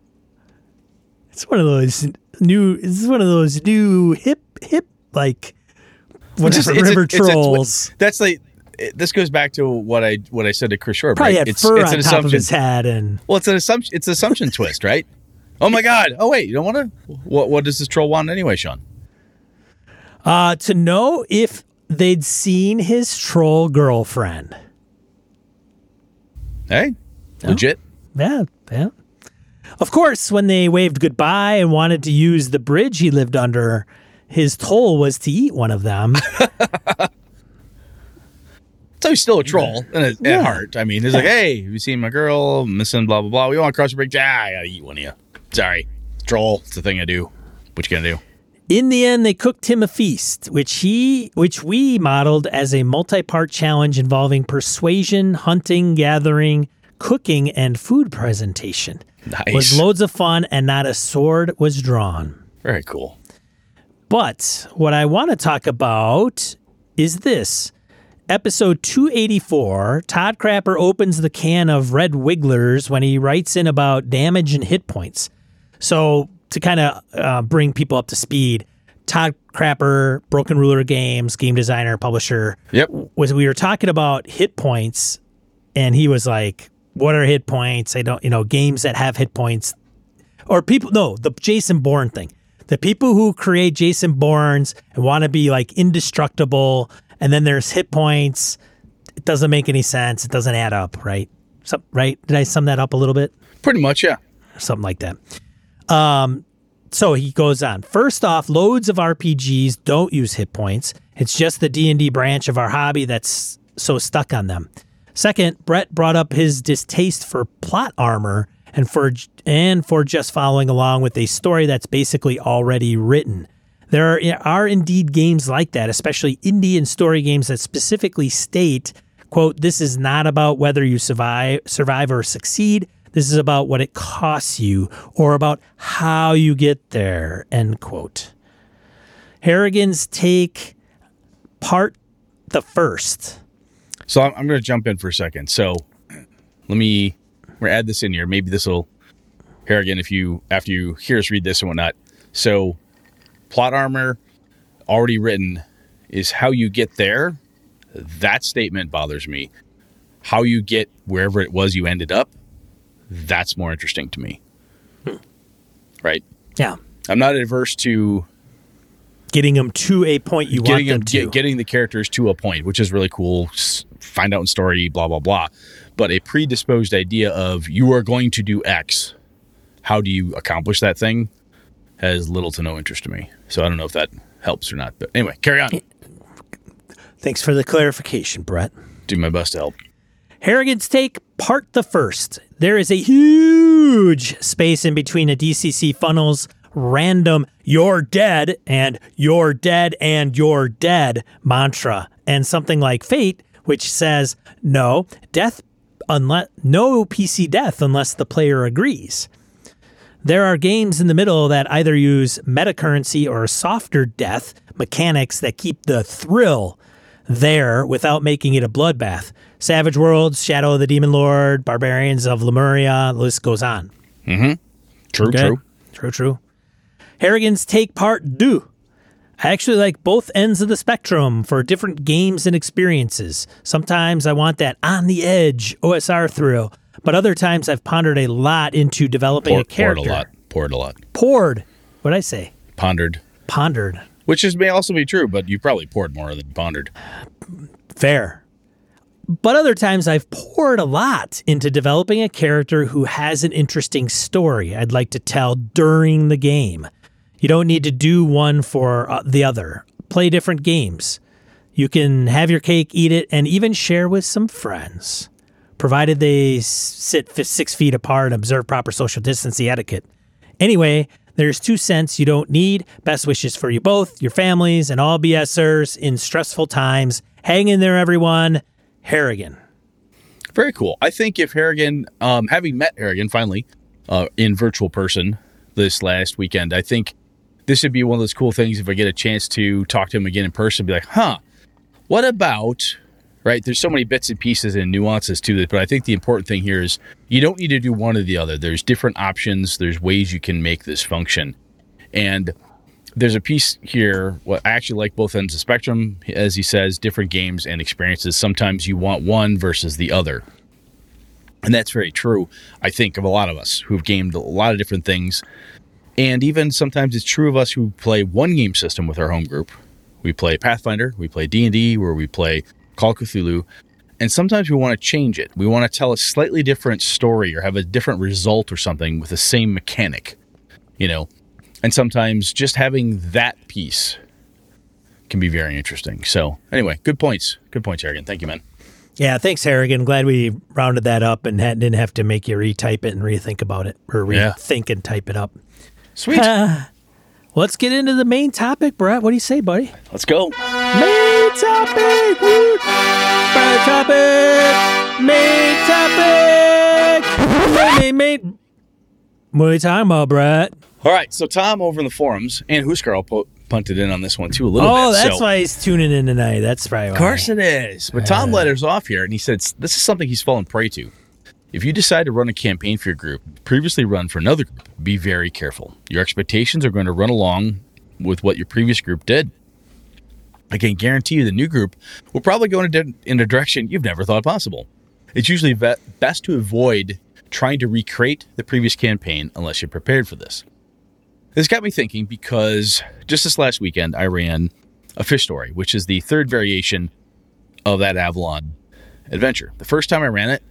It's one of those new it's one of those new hip hip like whatever Just- it's a- river it's a- trolls. That's like it- this goes back to what I what I said to Chris Shore. Probably right? had fur on top of his head and Well, it's an assumption. It's an assumption twist, right? Oh my God! Oh wait, you don't want to. What What does this troll want anyway, Sean? uh, to know if they'd seen his troll girlfriend. Hey, legit. Yeah, yeah. Of course, when they waved goodbye and wanted to use the bridge he lived under, his toll was to eat one of them. So he's still a troll in at Yeah. heart. I mean, he's like, hey, have you seen my girl missing? Blah blah blah. We want to cross the bridge. Ah, I gotta eat one of you. Sorry, troll. It's the thing I do. What you gonna do? In the end, they cooked him a feast, which he, which we modeled as a multi-part challenge involving persuasion, hunting, gathering, cooking, and food presentation. Nice. Was loads of fun, and not a sword was drawn. Very cool. But what I want to talk about is this. Episode 284, Todd Crapper opens the can of Red Wigglers when he writes in about damage and hit points. So, to kind of uh, bring people up to speed, Todd Crapper, Broken Ruler Games, game designer, publisher, Yep. was we were talking about hit points, and he was like, "What are hit points? I don't, you know, games that have hit points, or people. No, the Jason Bourne thing. The people who create Jason Bournes and want to be like indestructible, and then there's hit points. It doesn't make any sense. It doesn't add up, right? So, right? Did I sum that up a little bit? Pretty much, yeah. something like that. Um, so he goes on. First off, loads of RPGs don't use hit points. It's just the D and D branch of our hobby that's so stuck on them. Second, Brett brought up his distaste for plot armor and for and for just following along with a story that's basically already written. There are, are indeed games like that, especially indie and story games that specifically state, quote, this is not about whether you survive survive or succeed. This is about what it costs you or about how you get there, end quote. Harrigan's take part the first. So I'm, I'm going to jump in for a second. So let me we're add this in here. Maybe this will Harrigan if you after you hear us read this and whatnot. So plot armor already written is how you get there. That statement bothers me. How you get wherever it was you ended up, that's more interesting to me. Hmm. Right? Yeah. I'm not adverse to Getting them to a point you getting want them them, to. get- getting the characters to a point, which is really cool. Find out in story, blah blah blah. But a predisposed idea of you are going to do X, how do you accomplish that thing, has little to no interest to me. So I don't know if that helps or not. But anyway, carry on. Thanks for the clarification, Brett. Do my best to help. Harrigan's take, part the first. There is a huge space in between a DCC funnel's random you're dead and you're dead and you're dead mantra and something like fate which says no death unless no PC death unless the player agrees. There are games in the middle that either use metacurrency or softer death mechanics that keep the thrill there without making it a bloodbath. Savage Worlds, Shadow of the Demon Lord, Barbarians of Lemuria, the list goes on. Mm-hmm. True, Okay? true. True, true. Harrigan's Take Part Do. I actually like both ends of the spectrum for different games and experiences. Sometimes I want that on the edge OSR thrill, but other times I've pondered a lot into developing a Poured, poured character. a lot. Poured a lot. Poured. What'd I say? Pondered. Pondered. Which is may also be true, but you probably poured more than pondered. Fair. But other times I've poured a lot into developing a character who has an interesting story I'd like to tell during the game. You don't need to do one for uh, the other. Play different games. You can have your cake, eat it, and even share with some friends, provided they sit six feet apart and observe proper social distancing etiquette. Anyway, there's two cents you don't need. Best wishes for you both, your families, and all BSers in stressful times. Hang in there, everyone. Harrigan. Very cool. I think if Harrigan, um, having met Harrigan finally uh, in virtual person this last weekend, I think this would be one of those cool things if I get a chance to talk to him again in person, be like, huh, what about, right? There's so many bits and pieces and nuances to this, but I think the important thing here is you don't need to do one or the other. There's different options, there's ways you can make this function. And there's a piece here. What I actually like both ends of the spectrum, as he says, different games and experiences. Sometimes you want one versus the other. And that's very true, I think, of a lot of us who've gamed a lot of different things. And even sometimes it's true of us who play one game system with our home group. We play Pathfinder, we play D&D, where we play Call of Cthulhu, and sometimes we want to change it. We want to tell a slightly different story or have a different result or something with the same mechanic, you know. And sometimes just having that piece can be very interesting. So, anyway, good points. Good points, Harrigan. Thank you, man. Yeah, thanks, Harrigan. Glad we rounded that up and had, didn't have to make you retype it and rethink about it or Yeah. rethink and type it up. Sweet. Uh, let's get into the main topic, Brett. What do you say, buddy? Let's go. Main topic. Woo. Main topic. Main topic. Main, main, main. What are you talking about, Brett? All right. So, Tom over in the forums, and Husker, I'll po- punted in on this one too a little bit. Oh, bit. that's so. why he's tuning in tonight. That's probably why. Of course it is. But Tom let us off here, and he said this is something he's fallen prey to. If you decide to run a campaign for your group, previously run for another group, be very careful. Your expectations are going to run along with what your previous group did. I can guarantee you the new group will probably go in a, in a direction you've never thought possible. It's usually best to avoid trying to recreate the previous campaign unless you're prepared for this. This got me thinking because just this last weekend I ran a fish story, which is the third variation of that Avalon adventure. The first time I ran it,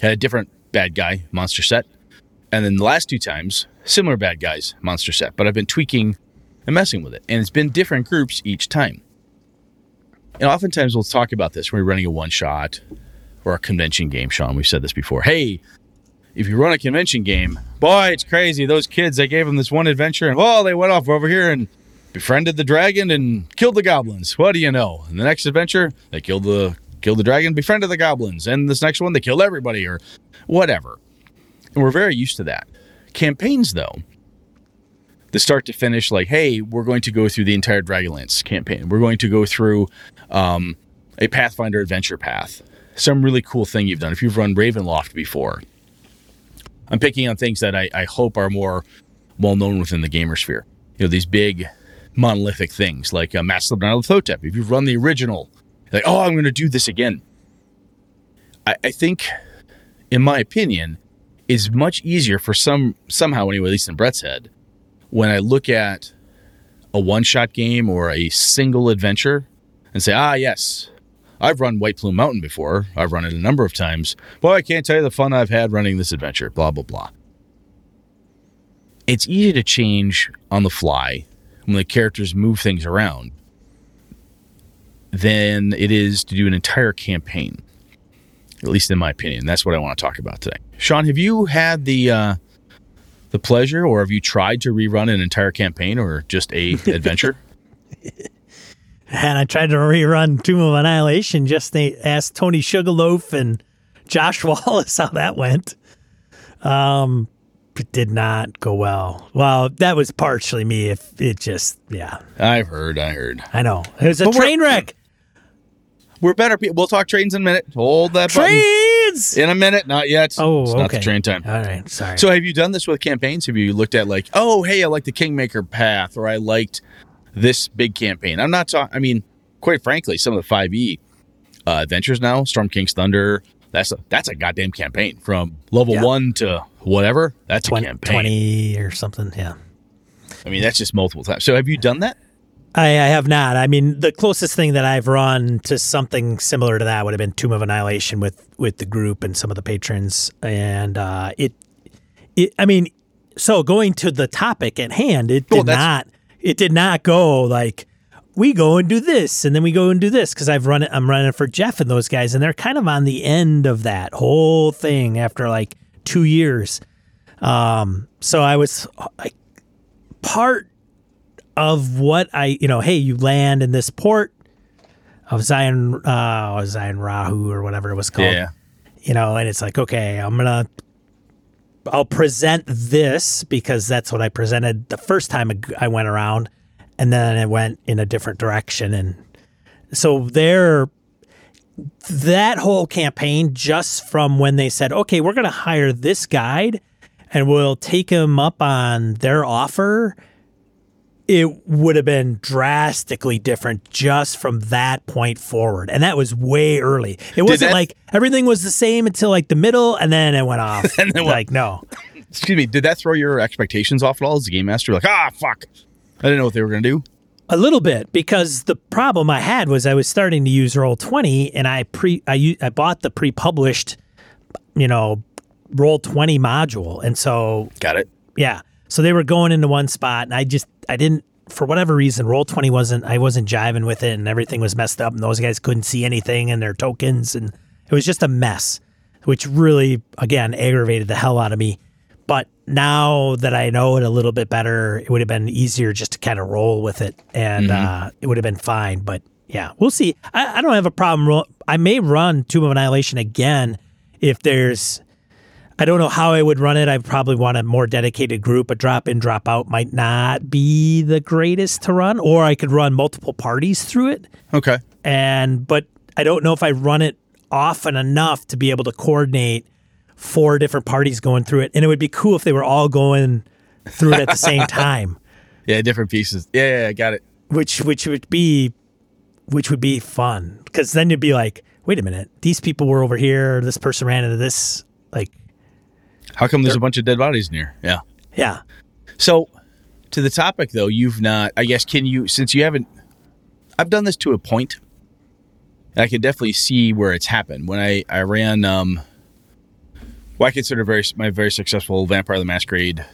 had a different bad guy monster set, and then the last two times, similar bad guys monster set. But I've been tweaking and messing with it, and it's been different groups each time. And oftentimes we'll talk about this when we're running a one shot or a convention game. Sean, we've said this before. Hey, if you run a convention game, boy, it's crazy. Those kids, they gave them this one adventure, and oh, they went off over here and befriended the dragon and killed the goblins. What do you know? And the next adventure, they killed the killed the dragon, befriended the goblins, and this next one, they killed everybody or whatever. And we're very used to that. Campaigns, though, the start to finish, like, hey, we're going to go through the entire Dragonlance campaign. We're going to go through um, a Pathfinder adventure path. Some really cool thing you've done. If you've run Ravenloft before, I'm picking on things that I, I hope are more well known within the gamer sphere. You know, these big monolithic things like uh, Nyarlathotep. If you've run the original, like, oh, I'm going to do this again. I, I think, in my opinion, is much easier for some somehow anyway, at least in Brett's head, when I look at a one-shot game or a single adventure and say, ah, yes, I've run White Plume Mountain before. I've run it a number of times. Boy, I can't tell you the fun I've had running this adventure. Blah blah blah. It's easy to change on the fly when the characters move things around than it is to do an entire campaign. At least in my opinion, that's what I want to talk about today. Sean, have you had the uh, the pleasure, or have you tried to rerun an entire campaign, or just a adventure? And I tried to rerun Tomb of Annihilation. Just they asked Tony Sugarloaf and Josh Wallace how that went. Um, it did not go well. Well, that was partially me. If it just, yeah, I've heard, I heard. I know it was a But we're- train wreck. We're better people. We'll talk trains in a minute. Hold that button. In a minute, not yet. Oh, it's okay. not the train time. All right, sorry. So have you done this with campaigns? Have you looked at like, oh, hey, I like the Kingmaker path, or I liked this big campaign? I'm not talking. I mean, quite frankly, some of the 5e uh, adventures now, Storm King's Thunder, that's a that's a goddamn campaign from level Yeah. one to whatever. That's a 20, campaign. 20 or something. Yeah. I mean, that's just multiple times. So have you done that? I, I have not. I mean, the closest thing that I've run to something similar to that would have been Tomb of Annihilation with with the group and some of the patrons, and uh, it, it. I mean, so going to the topic at hand, it did Well, that's- not. It did not go like we go and do this, and then we go and do this because I've run it. I'm running for Jeff and those guys, and they're kind of on the end of that whole thing after like two years. Um, so I was like part of what I, you know, hey, you land in this port of Zion, uh, Nyanzaru or whatever it was called, Yeah. you know, and it's like, okay, I'm gonna, I'll present this because that's what I presented the first time I went around, and then it went in a different direction, and so there, that whole campaign, just from when they said, okay, we're gonna hire this guide, and we'll take him up on their offer it would have been drastically different just from that point forward. And that was way early. It wasn't that- like everything was the same until like the middle and then it went off. And then like, no. Excuse me. Did that throw your expectations off at all as a game master? Like, ah, fuck. I didn't know what they were gonna do. A little bit because the problem I had was I was starting to use Roll 20 and I pre I, I bought the pre-published you know Roll 20 module. And so Got it. Yeah. So they were going into one spot and I just I didn't for whatever reason roll 20 wasn't I wasn't jiving with it and everything was messed up and those guys couldn't see anything and their tokens and it was just a mess which really again aggravated the hell out of me. But now that I know it a little bit better, it would have been easier just to kind of roll with it and uh, it would have been fine. But yeah, we'll see. I, I don't have a problem. Roll- I may run Tomb of Annihilation again if there's I don't know how I would run it. I probably want a more dedicated group. A drop in, drop out might not be the greatest to run, or I could run multiple parties through it. Okay. And but I don't know if I run it often enough to be able to coordinate four different parties going through it. And it would be cool if they were all going through it at the same time, Yeah, different pieces. Yeah, yeah, yeah, got it. which which would be which would be fun because then you'd be like, wait a minute, these people were over here. This person ran into this. Like, How come there's a bunch of dead bodies in here? Yeah. yeah, So, to the topic though, you've not. I guess can you since you haven't. I've done this to a point. I can definitely see where it's happened when I I ran. um Well, I consider very my very successful Vampire the Masquerade,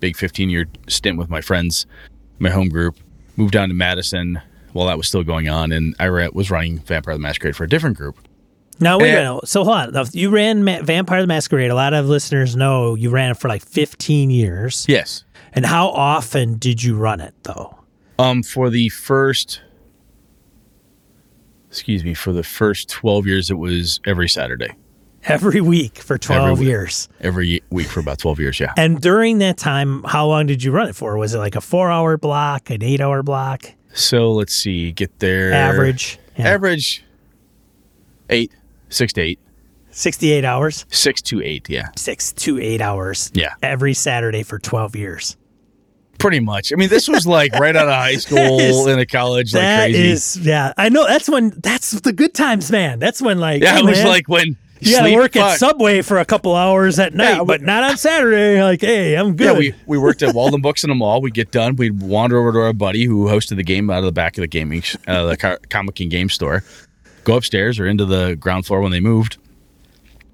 big 15 year stint with my friends, my home group. Moved down to Madison while that was still going on, and I was running Vampire the Masquerade for a different group. Now wait a minute. So hold on. You ran Ma- Vampire the Masquerade. A lot of listeners know you ran it for like 15 years. Yes. And how often did you run it though? Um, for the first, excuse me, for the first twelve years, it was every Saturday, Every week for 12 week. years. every week for about twelve years. Yeah. And during that time, how long did you run it for? Was it like a four hour block, an eight hour block, So let's see, get there. average? Yeah. Average. Eight, six to eight, 68 hours? six to eight. Yeah, Six to eight hours. Yeah. Every Saturday for 12 years. pretty much. I mean, this was like right out of high school is- into college, like That crazy. is, yeah. I know that's when, that's the good times, man. That's when, like, yeah, hey, it was man, like when you sleep, work at. Subway for a couple hours at night, Yeah, we- but not on Saturday. Like, hey, I'm good. Yeah, we, we worked at Walden Books in the mall. We'd get done. We'd wander over to our buddy who hosted the game out of the back of the gaming, uh, the car, Comic King game store. Go upstairs or into the ground floor when they moved.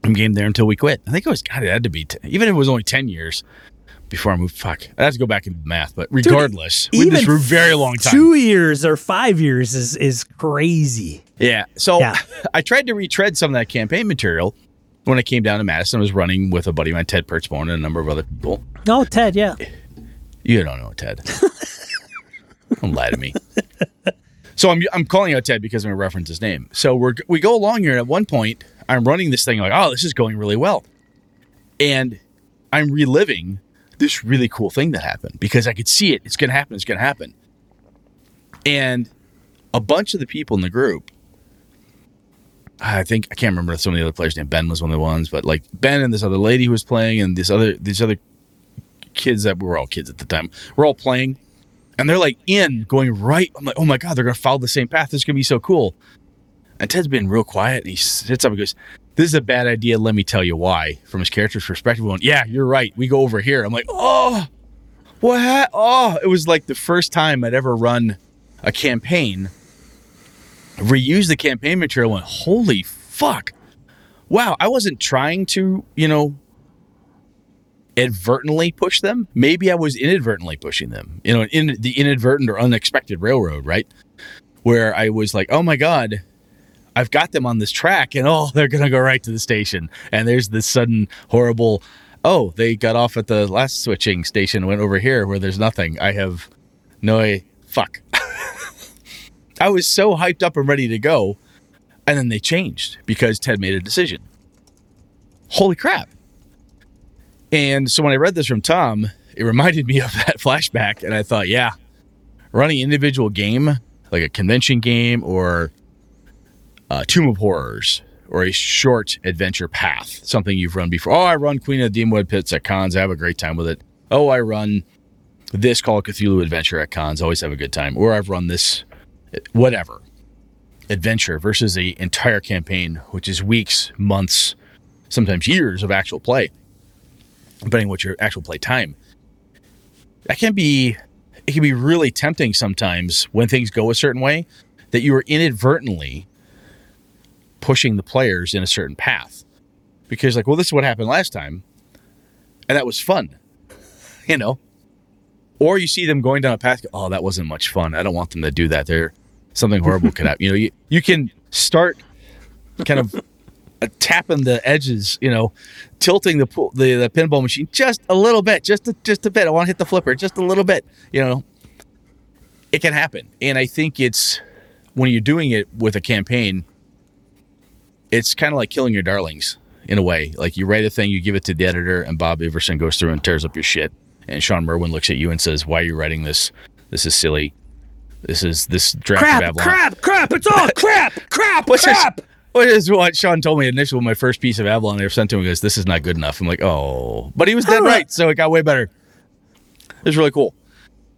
And game there until we quit. I think it was, God, it had to be, even if it was only 10 years before I moved. Fuck. I have to go back and do math, but regardless, we did this for a very long time. Two years or five years is is crazy. Yeah. So Yeah. I tried to retread some of that campaign material when I came down to Madison. I was running with a buddy of mine, Ted Perchbone, and a number of other people. Oh, Ted, yeah. You don't know Ted. don't lie to me. So I'm I'm calling out Ted because I'm gonna reference his name. So we're we go along here, and at one point I'm running this thing like, oh, this is going really well, and I'm reliving this really cool thing that happened because I could see it. It's gonna happen. It's gonna happen. And a bunch of the people in the group I think I can't remember some of the other players' name. Ben was one of the ones, but like Ben and this other lady who was playing, and this other these other kids that we were all kids at the time. We're all playing, and they're like in going right. I'm like, oh my god, they're gonna follow the same path. This is gonna be so cool. And Ted's been real quiet, and he sits up and goes, "This is a bad idea. Let me tell you why." From his character's perspective, going, "Yeah, you're right. We go over here." I'm like, "Oh, what? Oh, it was like the first time I'd ever run a campaign." Reuse the campaign material. Went, holy fuck! Wow, I wasn't trying to, you know, advertently push them. Maybe I was inadvertently pushing them. You know, in the inadvertent or unexpected railroad, right? Where I was like, "Oh my god, I've got them on this track, and oh, they're gonna go right to the station." And there's this sudden horrible, "Oh, they got off at the last switching station, went over here where there's nothing." I have no fuck. I was so hyped up and ready to go, and then they changed because Ted made a decision. Holy crap! And so when I read this from Tom, it reminded me of that flashback, and I thought, yeah, running individual game, like a convention game or uh, Tomb of Horrors or a short adventure path, something you've run before. Oh, I run Queen of the Demonweb Pits at cons. I have a great time with it. Oh, I run this Call of Cthulhu adventure at cons. Always have a good time. Or I've run this, whatever, adventure versus the entire campaign, which is weeks, months, sometimes years of actual play, depending what your actual play time. That can be, it can be really tempting sometimes when things go a certain way that you are inadvertently pushing the players in a certain path. Because like well this is what happened last time and that was fun you know? Or you see them going down a path oh that wasn't much fun. I don't want them to do that. There something horrible could happen you know you, you can start kind of Uh, tapping the edges you know tilting the, pool, the the pinball machine just a little bit just a, just a bit i want to hit the flipper just a little bit you know it can happen and i think it's when you're doing it with a campaign it's kind of like killing your darlings in a way. Like you write a thing, you give it to the editor, and Bob Iverson goes through and tears up your shit. And Sean Merwin looks at you and says, "Why are you writing this? This is silly. This is this draft crap, of Avalon." crap, crap! It's all crap, crap, crap. Which is what Sean told me initially when my first piece of Avalon I ever sent to him. He goes, "This is not good enough." I'm like, "Oh," but he was dead right, so it got way better. It was really cool,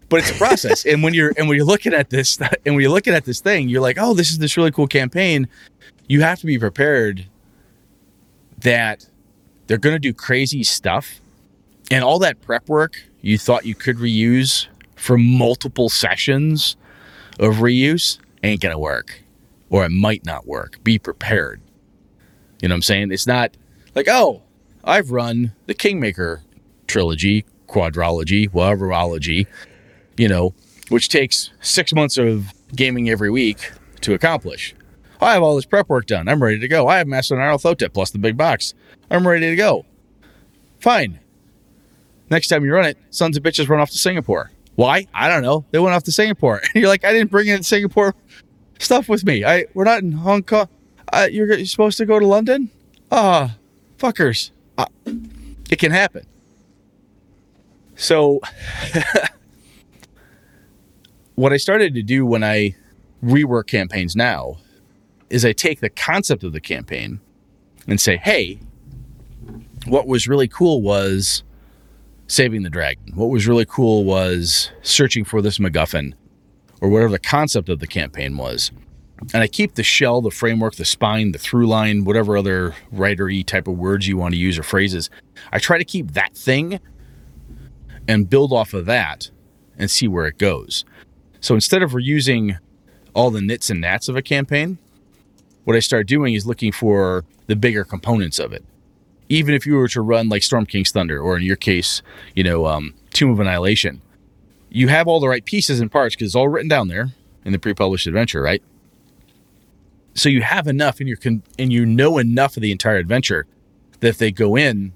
but it's a process. and when you're and when you're looking at this and when you're looking at this thing, you're like, "Oh, this is this really cool campaign." You have to be prepared that they're going to do crazy stuff, and all that prep work you thought you could reuse for multiple sessions of reuse ain't going to work, or it might not work. Be prepared. You know what I'm saying? It's not like, oh, I've run the Kingmaker trilogy, quadrology, whateverology, you know, which takes six months of gaming every week to accomplish. I have all this prep work done. I'm ready to go. I have Master Nyarlathotep plus the big box. I'm ready to go. Fine. Next time you run it, sons of bitches run off to Singapore. Why? I don't know. They went off to Singapore. And you're like, I didn't bring it to Singapore stuff with me. I we're not in Hong Kong. You're, you're supposed to go to London? Ah, fuckers. Uh, it can happen. So, what I started to do when I rework campaigns now is I take the concept of the campaign and say, hey, what was really cool was saving the dragon. What was really cool was searching for this MacGuffin or whatever the concept of the campaign was. And I keep the shell, the framework, the spine, the through line, whatever other writery type of words you want to use or phrases. I try to keep that thing and build off of that and see where it goes. So instead of reusing all the nits and gnats of a campaign, what I start doing is looking for the bigger components of it. Even if you were to run like Storm King's Thunder, or in your case, you know, um, Tomb of Annihilation, you have all the right pieces and parts because it's all written down there in the pre-published adventure, right? So you have enough, and you can, and you know enough of the entire adventure that if they go in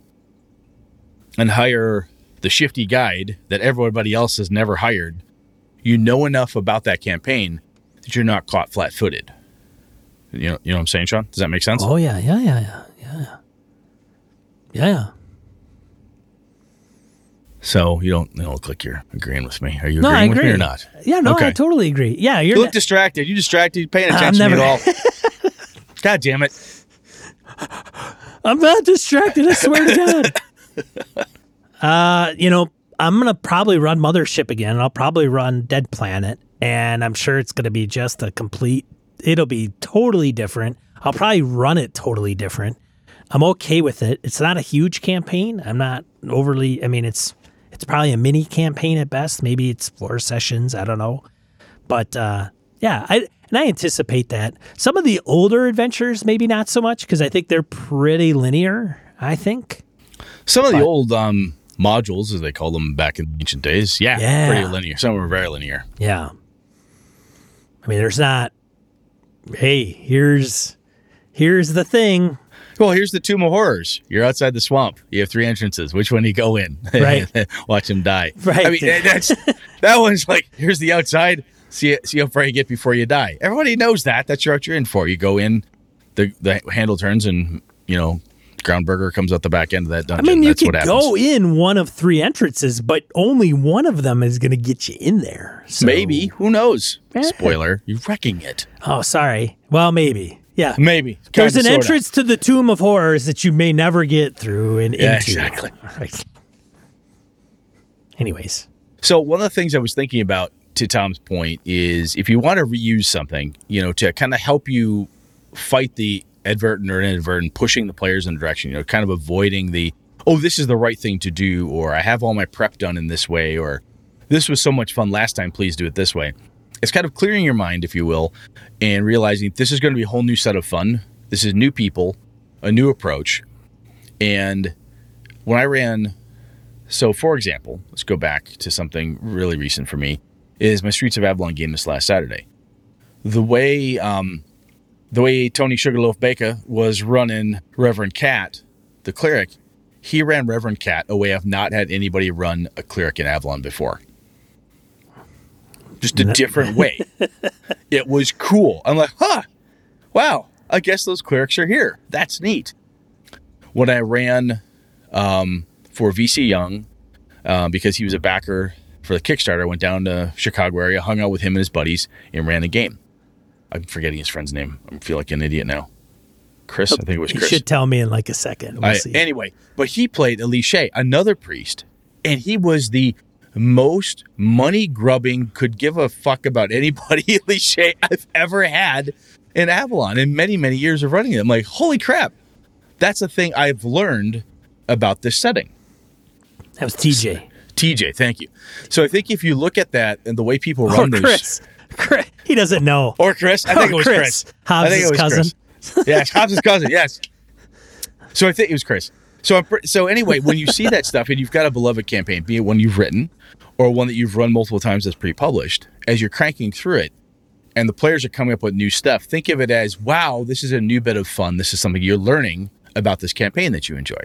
and hire the shifty guide that everybody else has never hired, you know enough about that campaign that you're not caught flat-footed. You know, you know what I'm saying, Sean? Does that make sense? Oh yeah, yeah, yeah, yeah, yeah, yeah, yeah. So you don't, you don't look like you're agreeing with me. Are you No, agreeing with me or not? Yeah, no, I totally agree. Yeah, you're You look distracted. You distracted. You paying I'm attention to me never- at all? God damn it. I'm not distracted. I swear to God. uh, you know, I'm gonna probably run Mothership again. I'll probably run Dead Planet, and I'm sure it's gonna be just a complete. It'll be totally different. I'll probably run it totally different. I'm okay with it. It's not a huge campaign. I'm not overly. I mean, it's it's probably a mini campaign at best. Maybe it's four sessions. I don't know, but uh, yeah, I and I anticipate that some of the older adventures maybe not so much because I think they're pretty linear. I think Some of the old um, modules, as they call them back in ancient days, yeah, Yeah. pretty linear. Some were very linear. Yeah. I mean, there's not. Hey, here's here's the thing. Well, here's the Tomb of Horrors. You're outside the swamp. You have three entrances. Which one do you go in? Right. Watch him die. Right. I mean, that's that one's like here's the outside. See see how far you get before you die. Everybody knows that. That's what you're in for. You go in, the the handle turns, and you know, Groundburger comes out the back end of that dungeon. I mean, you that's could go in one of three entrances, but only one of them is going to get you in there. So- Maybe. Who knows? Yeah. Spoiler. You're wrecking it. Oh, sorry. Well, maybe. Yeah. Maybe. There's an sorta. entrance to the Tomb of Horrors that you may never get through and Yeah, into. exactly. Right. Anyways, So one of the things I was thinking about to Tom's point is if you want to reuse something, you know, to kind of help you fight the advertent or inadvertent pushing the players in a direction, you know, kind of avoiding the oh, this is the right thing to do, or I have all my prep done in this way, or this was so much fun last time, please do it this way. It's kind of clearing your mind, if you will, and realizing this is going to be a whole new set of fun. This is new people, a new approach. And when I ran so, for example, let's go back to something really recent for me. Is my Streets of Avalon game this last Saturday? The way, um, the way Tony Sugarloaf Baker was running Reverend Cat, the cleric, he ran Reverend Cat a way I've not had anybody run a cleric in Avalon before. Just a different way. it was cool. I'm like, huh, wow. I guess those clerics are here. That's neat. When I ran um, for VC Young uh, because he was a backer for the Kickstarter. I went down to Chicago area, hung out with him and his buddies, and ran a game. I'm forgetting his friend's name. I feel like an idiot now. Chris, I think it was you Chris. should tell me in like a second. We'll I- see. anyway, but he played Elisha, another priest, and he was the most money grubbing, could give a fuck about anybody Elisha I've ever had in Avalon in many, many years of running it. I'm like, holy crap. That's a thing I've learned about this setting. that was TJ. TJ, thank you. So I think if you look at that and the way people Or run those, Chris. Chris. He doesn't know. or Chris, I think Oh, it was Chris. Chris. Hobbs' think it was cousin. Chris. Yes, Hobbs' cousin. Yes. So I think it was Chris. So I'm so anyway, when you see that stuff and you've got a beloved campaign, be it one you've written or one that you've run multiple times that's pre-published, as you're cranking through it, and the players are coming up with new stuff, think of it as, wow, this is a new bit of fun. This is something you're learning about this campaign that you enjoy.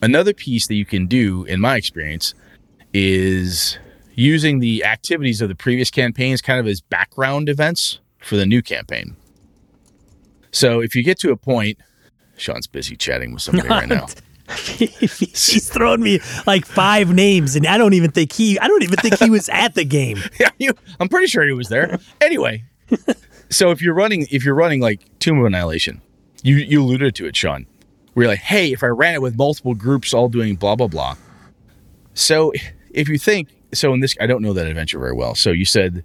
Another piece that you can do, in my experience, is using the activities of the previous campaigns kind of as background events for the new campaign. So if you get to a point, Sean's busy chatting with somebody right now. He's thrown me like five names, and I don't even think he. I don't even think he was at the game. yeah, you, I'm pretty sure he was there. Anyway, so if you're running, if you're running like Tomb of Annihilation, you you alluded to it, Sean. Where you're like, hey, if I ran it with multiple groups all doing blah blah blah. So if you think so, in this, I don't know that adventure very well. So you said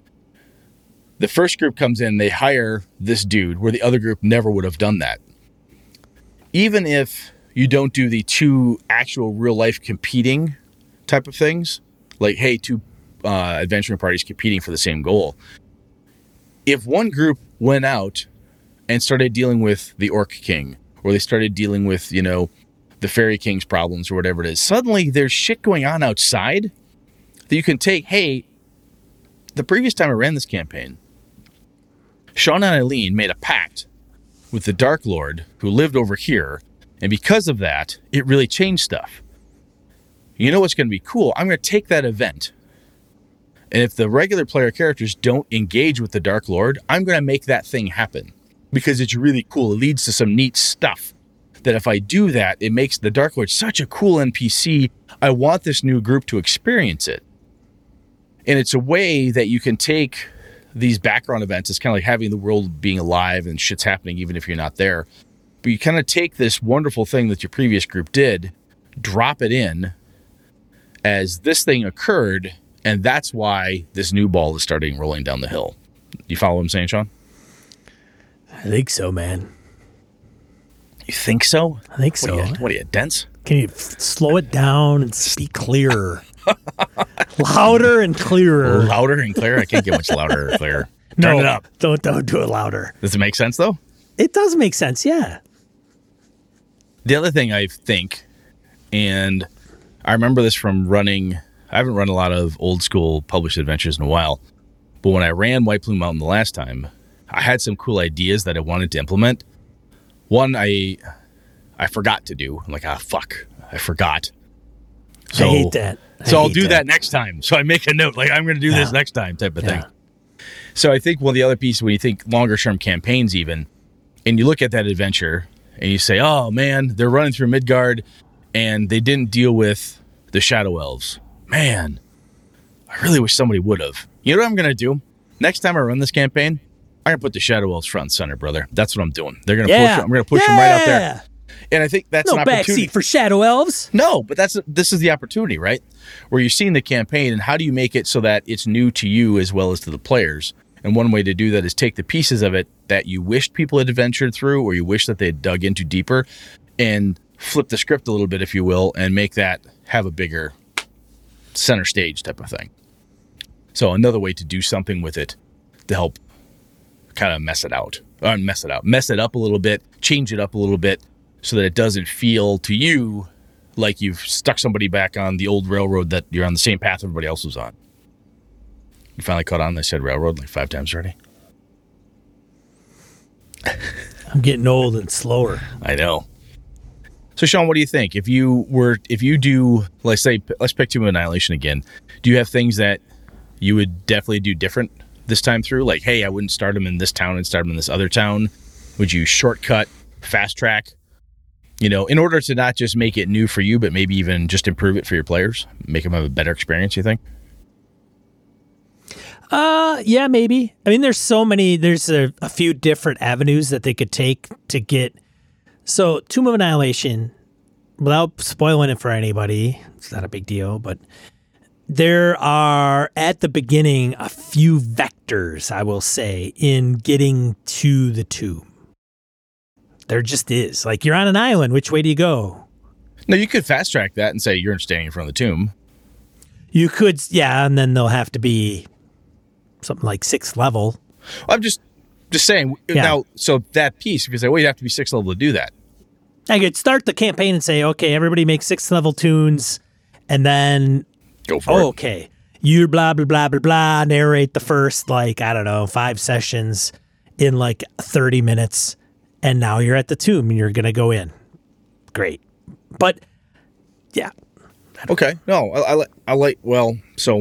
the first group comes in, they hire this dude, where the other group never would have done that. Even if you don't do the two actual real life competing type of things, like hey, two uh, adventuring parties competing for the same goal. If one group went out and started dealing with the Orc King, or they started dealing with, you know, the Fairy King's problems, or whatever it is, suddenly there's shit going on outside that you can take. Hey, the previous time I ran this campaign, Sean and Eileen made a pact with the Dark Lord who lived over here, and because of that, it really changed stuff. You know what's going to be cool? I'm going to take that event and if the regular player characters don't engage with the Dark Lord, I'm going to make that thing happen because it's really cool. It leads to some neat stuff. That if I do that, it makes the Dark Lord such a cool NPC. I want this new group to experience it. And it's a way that you can take these background events. It's kind of like having the world being alive and shit's happening even if you're not there. But you kind of take this wonderful thing that your previous group did, drop it in as this thing occurred, and that's why this new ball is starting rolling down the hill. You follow what I'm saying, Sean? I think so, man. You think so? I think What so. are you, what are you dense? Can you f- slow it down and speak clearer? louder and clearer. Louder and clearer. I can't get much louder or clearer. no, Turn it up. Don't don't do it louder. Does it make sense though? It does make sense, yeah. The other thing I think, and I remember this from running, I haven't run a lot of old school published adventures in a while, but when I ran White Plume Mountain the last time, I had some cool ideas that I wanted to implement. One I I forgot to do. I'm like, ah, fuck, I forgot. I hate that. I so I'll do that. next time. So I make a note, like I'm going to do this next time, type of Yeah. thing. So I think of the other pieces when you think longer term campaigns, even, and you look at that adventure and you say, "Oh man, they're running through Midgard, and they didn't deal with the Shadow Elves." Man, I really wish somebody would have. You know what I'm going to do next time I run this campaign? I'm going to put the Shadow Elves front and center, brother. That's what I'm doing. They're going to Yeah. push. I'm going to push them right out there, Yeah. And I think that's No an opportunity. backseat for shadow elves. No, but that's this is the opportunity, right? Where you're seeing the campaign and how do you make it so that it's new to you as well as to the players? And one way to do that is take the pieces of it that you wished people had adventured through or you wish that they had dug into deeper and flip the script a little bit, if you will, and make that have a bigger center stage type of thing. So another way to do something with it to help kind of mess it out. Or mess it out. Mess it up a little bit, change it up a little bit so that it doesn't feel to you like you've stuck somebody back on the old railroad that you're on the same path everybody else was on. You finally caught on. I said railroad like five times already. I'm getting old and slower. I know. So Sean, what do you think? If you were, if you do, let's say, let's pick Tomb of Annihilation again. Do you have things that you would definitely do different this time through? Like, hey, I wouldn't start them in this town and start them in this other town. Would you shortcut, fast track? You know, in order to not just make it new for you, but maybe even just improve it for your players, make them have a better experience. You think? Uh, yeah, maybe. I mean, there's so many. There's a, a few different avenues that they could take to get. So, Tomb of Annihilation, without spoiling it for anybody, it's not a big deal, but there are at the beginning a few vectors, I will say, in getting to the tomb. There just is. Like you're on an island. Which way do you go? No, you could fast track that and say you're standing in front of the tomb. You could, yeah, and then they'll have to be something like sixth level. I'm just just saying Yeah. now. So that piece, because I well, you have to be six level to do that. I could start the campaign and say, okay, everybody makes sixth level tunes, and then Go for oh, it. okay, you blah blah blah blah blah narrate the first like I don't know five sessions in like thirty minutes, and now you're at the tomb and you're gonna go in. Great, but yeah, Okay. No, I, I, I like, well, so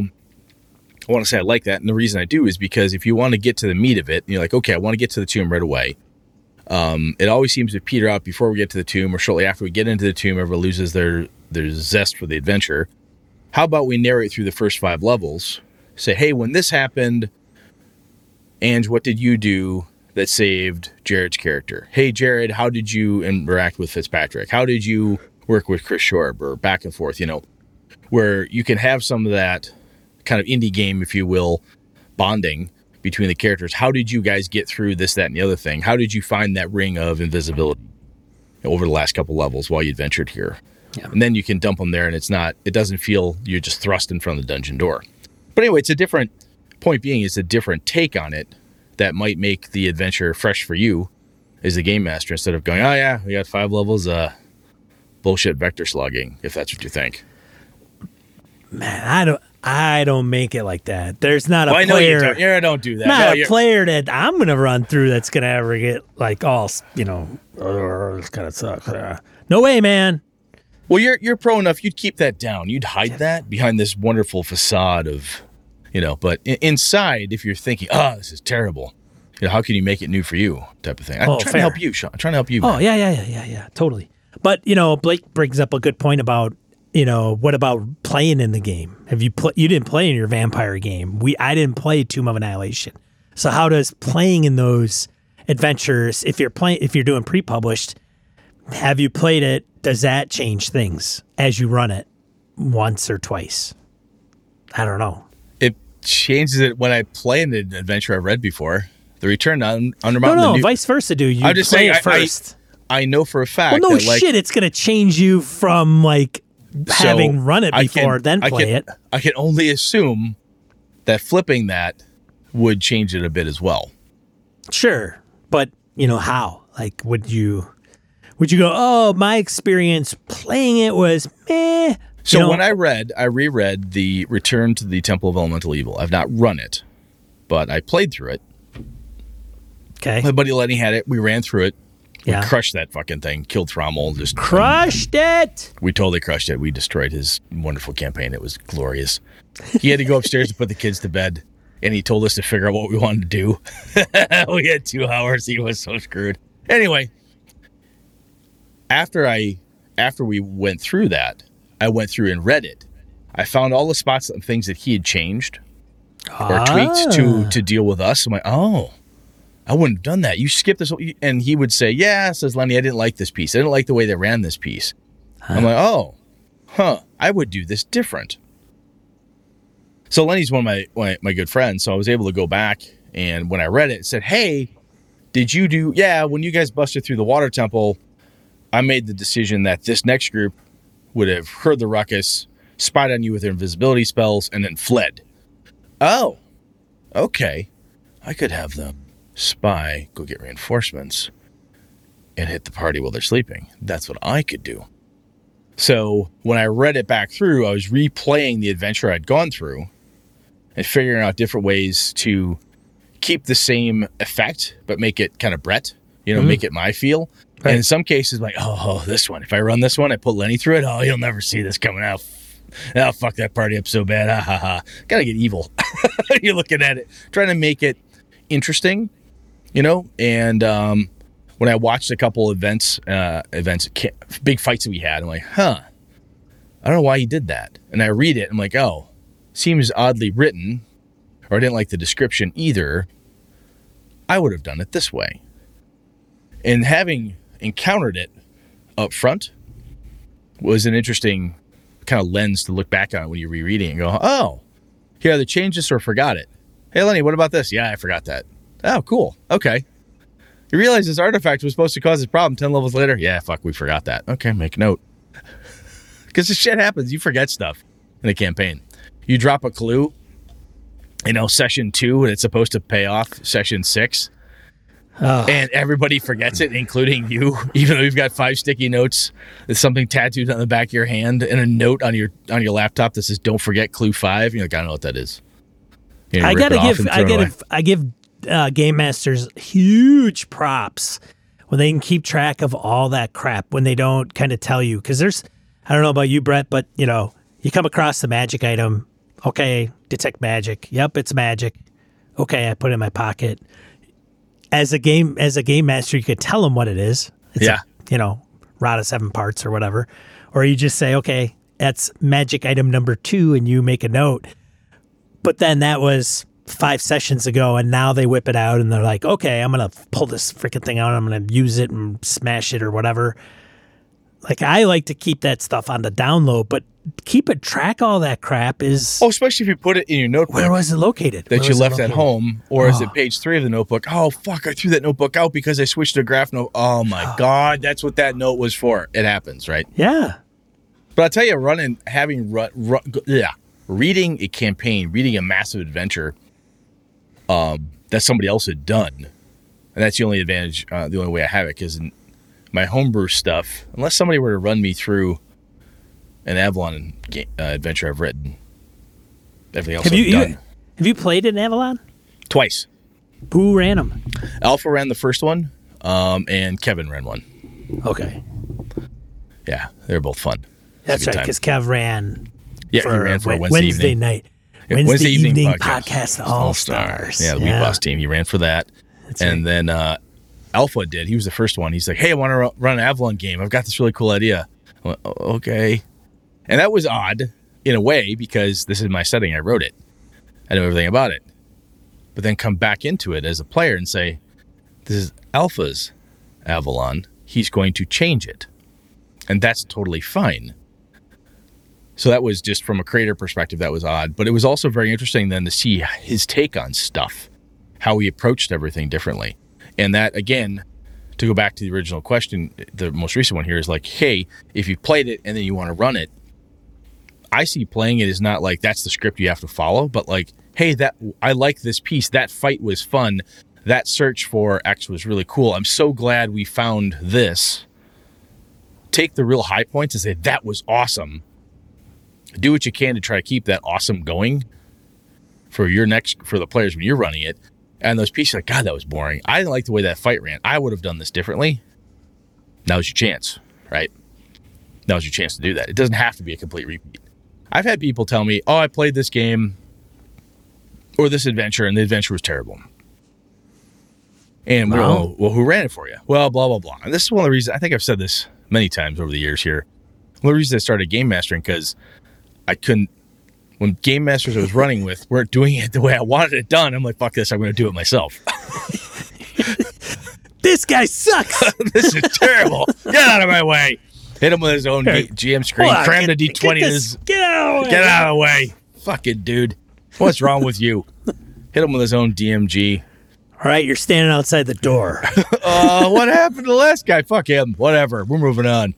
I want to say I like that. And the reason I do is because if you want to get to the meat of it, you're like, okay, I want to get to the tomb right away. Um, it always seems to peter out before we get to the tomb or shortly after we get into the tomb, everyone loses their, their zest for the adventure. How about we narrate through the first five levels? Say, hey, when this happened, Ange, what did you do that saved Jared's character? Hey, Jared, how did you interact with Fitzpatrick? How did you work with Chris Shorb or back and forth? You know, where you can have some of that kind of indie game, if you will, bonding between the characters. How did you guys get through this, that, and the other thing? How did you find that ring of invisibility over the last couple levels while you adventured here? Yeah. And then you can dump them there, and it's not, it doesn't feel you're just thrust in front of the dungeon door. But anyway, it's a different point being, it's a different take on it that might make the adventure fresh for you is the game master instead of going, oh, yeah, we got five levels, uh, bullshit vector slugging, if that's what you think. man, I don't, I don't make it like that. There's not a Well, I know you player. don't. Don't do that. not No, a player that I'm gonna run through that's gonna ever get like all you know. "Oh, this kind of sucks. No way, man. Well, you're you're pro enough. You'd keep that down. You'd hide that behind this wonderful facade of, you know. But inside, if you're thinking, "Oh, this is terrible," you know, how can you make it new for you? Type of thing. I'm Oh, trying fair. to help you, Sean. I'm trying to help you. Oh man. yeah, yeah, yeah, yeah, yeah, totally. But you know, Blake brings up a good point about you know what about playing in the game? Have you pl- you didn't play in your vampire game? We I didn't play Tomb of Annihilation. So how does playing in those adventures, if you're playing, if you're doing pre-published, have you played it? Does that change things as you run it once or twice? I don't know. Changes it when I play an adventure I've read before. The Return on Under No, Mountain. no, the new- vice versa, dude. You I'm just play saying, it I- I- first. I know for a fact well, no that like shit, it's gonna change you from like so having run it before, can- then I play can, it. I can only assume that flipping that would change it a bit as well. Sure, but you know how? Like, would you would you go? Oh, my experience playing it was meh. So You know- when I read, I reread the Return to the Temple of Elemental Evil. I've not run it, but I played through it. okay, My buddy Lenny had it. We ran through it. We Yeah. crushed that fucking thing. Killed Thrommel. Just crushed it. we totally crushed it. We destroyed his wonderful campaign. It was glorious. He had to go upstairs to put the kids to bed, and he told us to figure out what we wanted to do. we had two hours. He was so screwed. Anyway, after I after we went through that, I went through and read it. I found all the spots and things that he had changed or tweaked to Ah. to deal with us. I'm like, oh, I wouldn't have done that. You skipped this, and he would say, yeah, says Lenny, I didn't like this piece. I didn't like the way they ran this piece. I'm like, oh, huh, I would do this different. So Lenny's one of my, my my good friends, so I was able to go back and when I read it, it said, "Hey, did you do? Yeah, when you guys busted through the water temple, I made the decision that this next group would have heard the ruckus, spied on you with their invisibility spells, and then fled. Oh, okay, I could have them spy, go get reinforcements, and hit the party while they're sleeping. That's what I could do." So when I read it back through, I was replaying the adventure I'd gone through and figuring out different ways to keep the same effect, but make it kind of Brett, you know, Mhm. make it my feel. Right. In some cases, like, oh, oh, this one, if I run this one, I put Lenny through it, oh, he'll never see this coming out. Oh, fuck that party up so bad. Ha ha ha. Gotta get evil. You're looking at it, trying to make it interesting, you know? And um, when I watched a couple events, uh, events, big fights that we had, I'm like, huh, I don't know why he did that. And I read it, I'm like, oh, seems oddly written, or I didn't like the description either. I would have done it this way. And having encountered it up front was an interesting kind of lens to look back on when you're rereading and go, oh, he either changed this or forgot it. Hey, Lenny, what about this? Yeah, I forgot that. Oh, cool. Okay. You realize this artifact was supposed to cause this problem 10 levels later? Yeah, fuck, we forgot that. Okay, make note. Because this shit happens. You forget stuff in a campaign. You drop a clue, you know, session two, and it's supposed to pay off session six, Oh, and everybody forgets it, including you, even though you've got five sticky notes. There's something tattooed on the back of your hand and a note on your on your laptop that says "Don't forget clue 5 You're like, I don't know what that is. You know, I gotta give I throw it away. gotta I give uh, game masters huge props when they can keep track of all that crap when they don't kind of tell you because there's I don't know about you Brett but you know you come across the magic item okay detect magic yep it's magic okay I put it in my pocket as a game as a game master you could tell them what it is. It's Yeah. a, you know rod of seven parts or whatever. Or you just say okay that's magic item number two and you make a note. But then that was five sessions ago and now they whip it out and they're like okay i'm gonna pull this freaking thing out. I'm gonna use it and smash it or whatever. Like i like to keep that stuff on the download but keeping track all that crap is Oh, especially if you put it in your notebook where was it located that Where you left at home, or is Oh. it page three of the notebook? Oh, fuck, I threw that notebook out because I switched to a graph note. Oh, my God, that's what that note was for. It happens, right? yeah But I'll tell you, running, having, run, run, yeah, reading a campaign, reading a massive adventure um, that somebody else had done, and that's the only advantage, uh, the only way I have it, because my homebrew stuff, unless somebody were to run me through an Avalon ga- uh, adventure I've written, everything else have I've you, you done have you played in avalon twice. who ran them Alpha ran the first one, um, and Kevin ran one. okay Yeah, they were both fun. It was a that's right because kev ran Yeah, for, he ran for a Wed- Wednesday, evening. night Yeah, Wednesday, evening, podcast, All Stars. Yeah, the Week Boss team. He ran for that. That's and right. then uh, Alpha did. He was the first one. He's like, hey, I want to run an Avalon game. I've got this really cool idea. I went, "O- okay. And that was odd in a way because this is my setting. I wrote it, I know everything about it. but then come back into it as a player and say, "This is Alpha's Avalon. He's going to change it," and that's totally fine. So that was just from a creator perspective, that was odd. But it was also very interesting then to see his take on stuff, how he approached everything differently. And that, again, to go back to the original question, the most recent one here is like, hey, if you played it and then you want to run it, I see playing it is not like that's the script you have to follow, but like, hey, that I like this piece. That fight was fun. That search for X was really cool. I'm so glad we found this. Take the real high points and say, that was awesome do what you can to try to keep that awesome going for your next for the players when you're running it. And those pieces like, God, that was boring. I didn't like the way that fight ran. I would have done this differently. Now's your chance, right? Now's your chance to do that. It doesn't have to be a complete repeat. I've had people tell me, Oh, I played this game or this adventure, and the adventure was terrible. And well, well, who ran it for you? Well, blah blah blah. And this is one of the reasons I think I've said this many times over the years here. One of the reasons I started game mastering because I couldn't when game masters I was running with weren't doing it the way I wanted it done. I'm like, fuck this, I'm going to do it myself. this guy sucks. this is terrible. Get out of my way. Hit him with his own GM screen. On, cram the D20 get, his, get out, get out of the way. Fucking dude. What's wrong with you? Hit him with his own DMG. All right, you're standing outside the door. uh, what happened to the last guy? Fuck him. Whatever. We're moving on.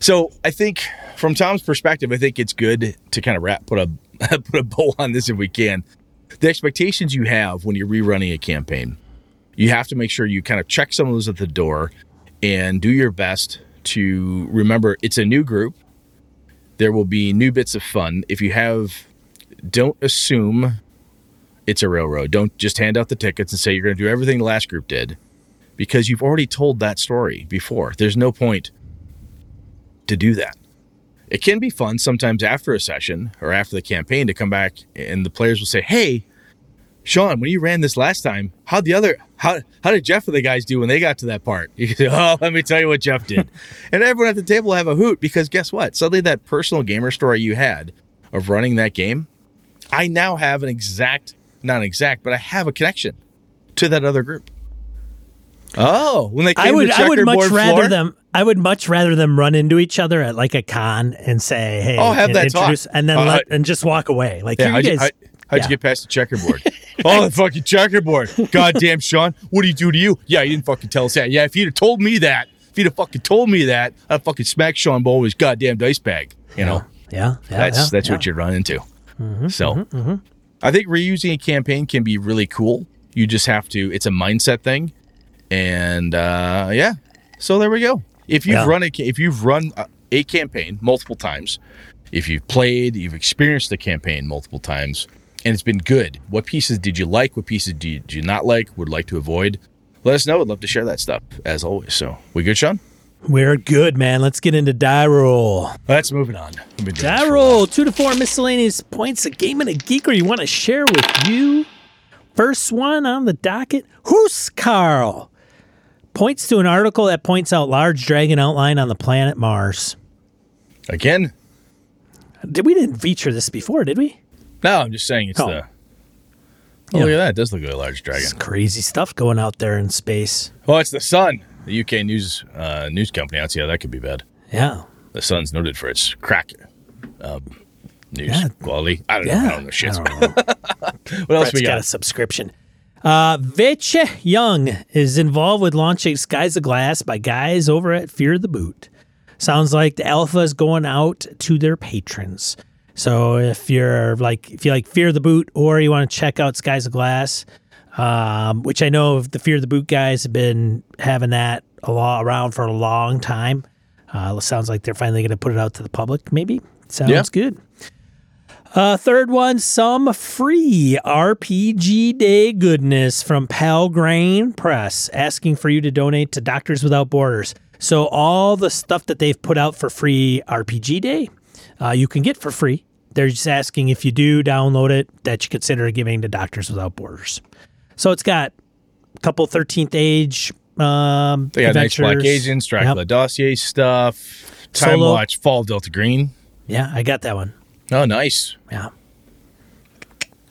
So I think from Tom's perspective, I think it's good to kind of wrap put a put a bow on this if we can. The expectations you have when you're rerunning a campaign, you have to make sure you kind of check some of those at the door and do your best to remember it's a new group. There will be new bits of fun. If you have, don't assume it's a railroad. Don't just hand out the tickets and say you're going to do everything the last group did because you've already told that story before. There's no point to do that. It can be fun sometimes after a session or after the campaign to come back and the players will say, "Hey, Sean, when you ran this last time, how the other how how did Jeff and the guys do when they got to that part?" You say, "Oh, let me tell you what Jeff did," and everyone at the table have a hoot because guess what? Suddenly, that personal gamer story you had of running that game, I now have an exact, not an exact, but I have a connection to that other group. Oh, when they came I would, to I would much rather floor? them. I would much rather them run into each other at like a con and say, "Hey," oh, have and that introduce, talk. and then uh, let and just walk away. Like, yeah, you you, guys. how, how'd yeah. you get past the checkerboard? oh, the fucking checkerboard! Goddamn, Sean, what do you do to you? Yeah, you didn't fucking tell us that. Yeah, if you'd have told me that, if you'd have fucking told me that, I'd fucking smack Sean Bowl with his goddamn dice bag. You know, yeah, yeah that's yeah, that's yeah. what you run into. Mm-hmm, so, mm-hmm, mm-hmm. I think reusing a campaign can be really cool. You just have to. It's a mindset thing, and uh, yeah. So there we go. If you've Yeah. run a, if you've run a, a campaign multiple times, if you've played, you've experienced the campaign multiple times, and it's been good. What pieces did you like? What pieces did you, did you not like? Would like to avoid? Let us know. I'd love to share that stuff as always. So we good, Sean? We're good, man. Let's get into die roll. Let's moving on. We've been doing this Die for a while. roll two to four miscellaneous points. A game and a geek, or you want to share with you. First one on the docket. Who's Carl? Points to an article that points out large dragon outline on the planet Mars. again. Did we didn't feature this before, did we? No, I'm just saying it's Oh. the. Oh, Yeah. look at that! It does look like a large dragon. It's crazy stuff going out there in space. Oh, it's the Sun, the UK news uh, news company. I don't see how that could be bad. Yeah. The Sun's noted for its crack um, news Yeah. quality. I don't know. I don't know shit. Don't know. What else Brett's we got got? a subscription. Uh, VC Young is involved with launching Skies of Glass by guys over at Fear the Boot. Sounds like the alpha is going out to their patrons. So if you're like if you like Fear the Boot or you want to check out Skies of Glass, um, which I know the Fear the Boot guys have been having that a lot around for a long time. Uh, it sounds like they're finally going to put it out to the public. Maybe sounds Yeah. good. Uh, third one, some free RPG Day goodness from Pelgrane Press, asking for you to donate to Doctors Without Borders. So all the stuff that they've put out for free RPG Day, uh, you can get for free. They're just asking if you do download it that you consider giving to Doctors Without Borders. So it's got a couple 13th age um, They got Night's Black. Agents, Dracula Yep. dossier stuff, Time Solo. Watch, Fall Delta Green. Yeah, I got that one. Oh, nice. Yeah.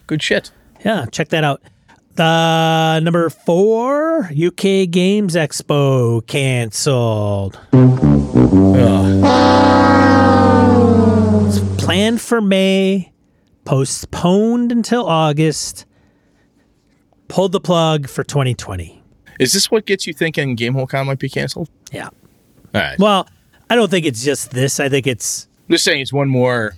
Good shit. Yeah, check that out. The number four UK Games Expo canceled. It's planned for May, postponed until August. Pulled the plug for 2020. Is this what gets you thinking GameholeCon might be canceled? Yeah. All right. Well, I don't think it's just this. I think it's just saying it's one more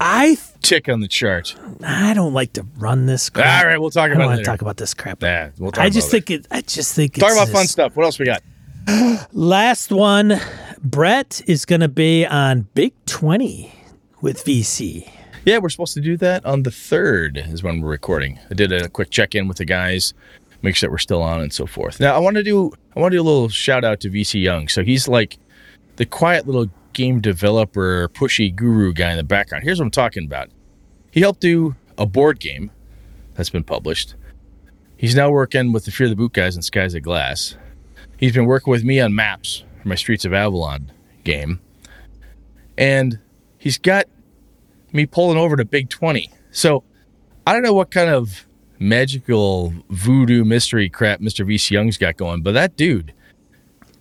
I tick on the chart. I don't like to run this. Crap. All right, we'll talk I don't about it to later. talk about this crap. Yeah, we'll talk I just think it. I just think Talk about fun stuff. What else we got? Last one, Brett is going to be on Big 20 with VC. Yeah, we're supposed to do that on the third is when we're recording. I did a quick check in with the guys, make sure that we're still on and so forth. Now I want to do I want to do a little shout out to VC Young. So he's like the quiet little game developer, pushy guru guy in the background. Here's what I'm talking about. He helped do a board game that's been published. He's now working with the Fear the Boot guys and Skies of Glass. He's been working with me on maps for my Streets of Avalon game. And he's got me pulling over to Big 20. So I don't know what kind of magical voodoo mystery crap Mr. VC Young's got going, but that dude,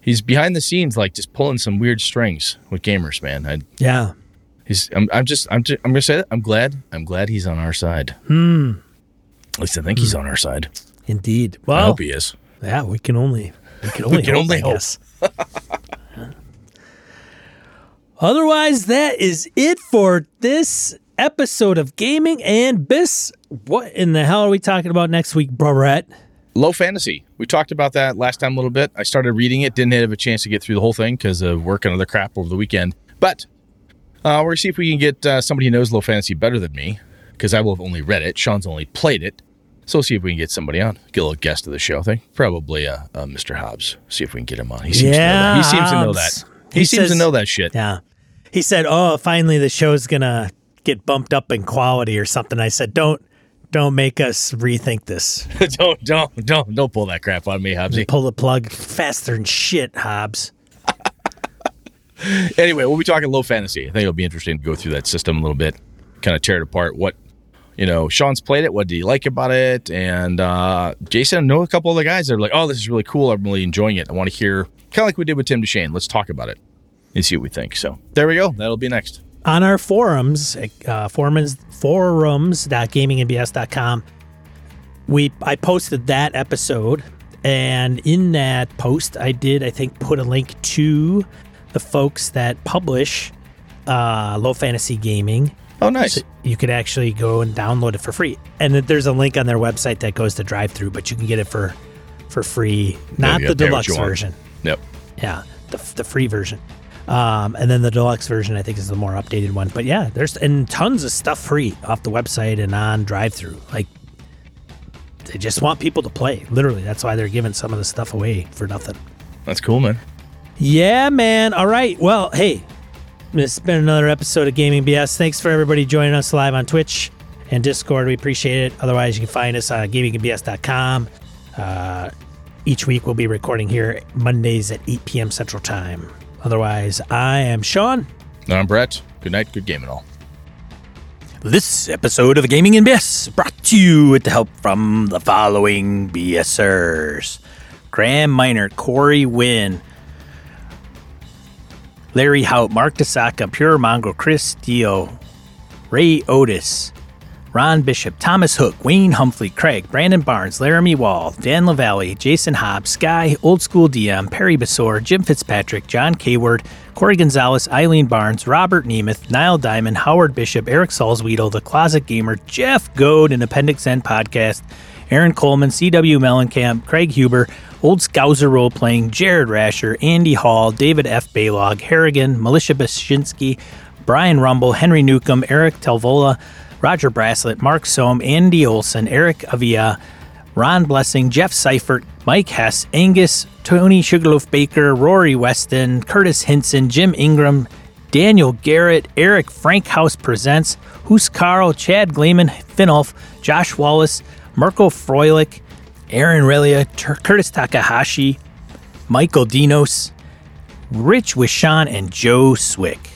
he's behind the scenes, like just pulling some weird strings with gamers, man. I, Yeah. he's, I'm, I'm just, I'm, just, I'm gonna say that. I'm glad, I'm glad he's on our side. Hmm. At least I think he's on our side. Indeed. Well, I hope he is. yeah, we can only we can only we can hope, only hope. Otherwise, that is it for this episode of Gaming and BS. What in the hell are we talking about next week, Brett? Low fantasy. We talked about that last time a little bit. I started reading it, didn't have a chance to get through the whole thing because of work and other crap over the weekend. But uh, we're gonna see if we can get uh, somebody who knows low fantasy better than me because I will have only read it. Sean's only played it. So we'll see if we can get somebody on, get a little guest of the show. I think probably uh, uh, Mr. Hobbs. See if we can get him on. He seems to know that. He seems to know that. He, He seems to know that shit. Yeah. He said, "Oh, finally the show's to get bumped up in quality or something." I said, "Don't don't make us rethink this. don't don't don't don't pull that crap on me, Hobbsy. Pull the plug faster than shit, Hobbs." anyway, we'll be talking low fantasy. I think it'll be interesting to go through that system a little bit, kind of tear it apart. What you know, Sean's played it. What did he like about it? And uh, Jason, I know a couple of the guys that are like, "Oh, this is really cool. I'm really enjoying it. I want to hear." Kind of like we did with Tim DeShane. Let's talk about it and see what we think. So there we go. That'll be next. on our forums, uh, forums, forums.gamingandbs.com, we I posted that episode, and in that post, I did I think put a link to the folks that publish uh, Low Fantasy Gaming. Oh, nice. So you could actually go and download it for free, and there's a link on their website that goes to drive through, but you can get it for for free, not you the gotta pay what deluxe version. Yep. Yeah, the, the free version. Um, and then the deluxe version, I think, is the more updated one. But yeah, there's and tons of stuff free off the website and on drive through. Like they just want people to play. Literally, that's why they're giving some of the stuff away for nothing. That's cool, man. Yeah, man. All right. Well, hey, this has been another episode of Gaming BS. Thanks for everybody joining us live on Twitch and Discord. We appreciate it. Otherwise, you can find us on gamingbs.com. Uh, each week we'll be recording here Mondays at 8 p.m. Central Time. Otherwise, I am Sean. I'm Brett. Good night. Good game and all. This episode of Gaming and BS brought to you with the help from the following BSers Graham Miner, Corey Wynn, Larry Hout, Mark DeSaka, Pure Mongrel, Chris Dio, Ray Otis, Ron Bishop, Thomas Hook, Wayne Humphrey, Craig, Brandon Barnes, Laramie Wall, Dan LaValle, Jason Hobbs, Sky, Old School DM, Perry Basor, Jim Fitzpatrick, John Kayward, Corey Gonzalez, Eileen Barnes, Robert Nemeth, Niall Diamond, Howard Bishop, Eric Salzwedel, The Closet Gamer, Jeff Goad, and Appendix N Podcast, Aaron Coleman, C.W. Mellencamp, Craig Huber, Old Scouser Role Playing, Jared Rascher, Andy Hall, David F. Baylog, Harrigan, Militia Bashinsky, Brian Rumble, Henry Newcomb, Eric Telvola, Roger Braslett, Mark Sohm, Andy Olson, Eric Avia, Ron Blessing, Jeff Seifert, Mike Hess, Angus, Tony Sugarloaf Baker, Rory Weston, Curtis Hinson, Jim Ingram, Daniel Garrett, Eric Frankhouse Presents, Hus Carl, Chad Gleeman, Finolf, Josh Wallace, Mirko Froelich, Aaron Relia, Curtis Takahashi, Michael Dinos, Rich Wishan, and Joe Swick.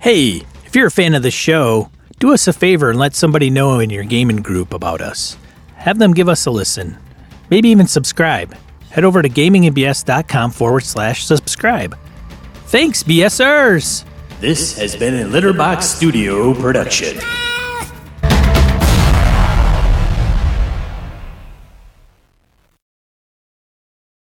Hey, if you're a fan of the show, Do us a favor and let somebody know in your gaming group about us. Have them give us a listen. Maybe even subscribe. Head over to gamingandbs.com forward slash subscribe. Thanks, BSers! This has been a Litterbox Studio production.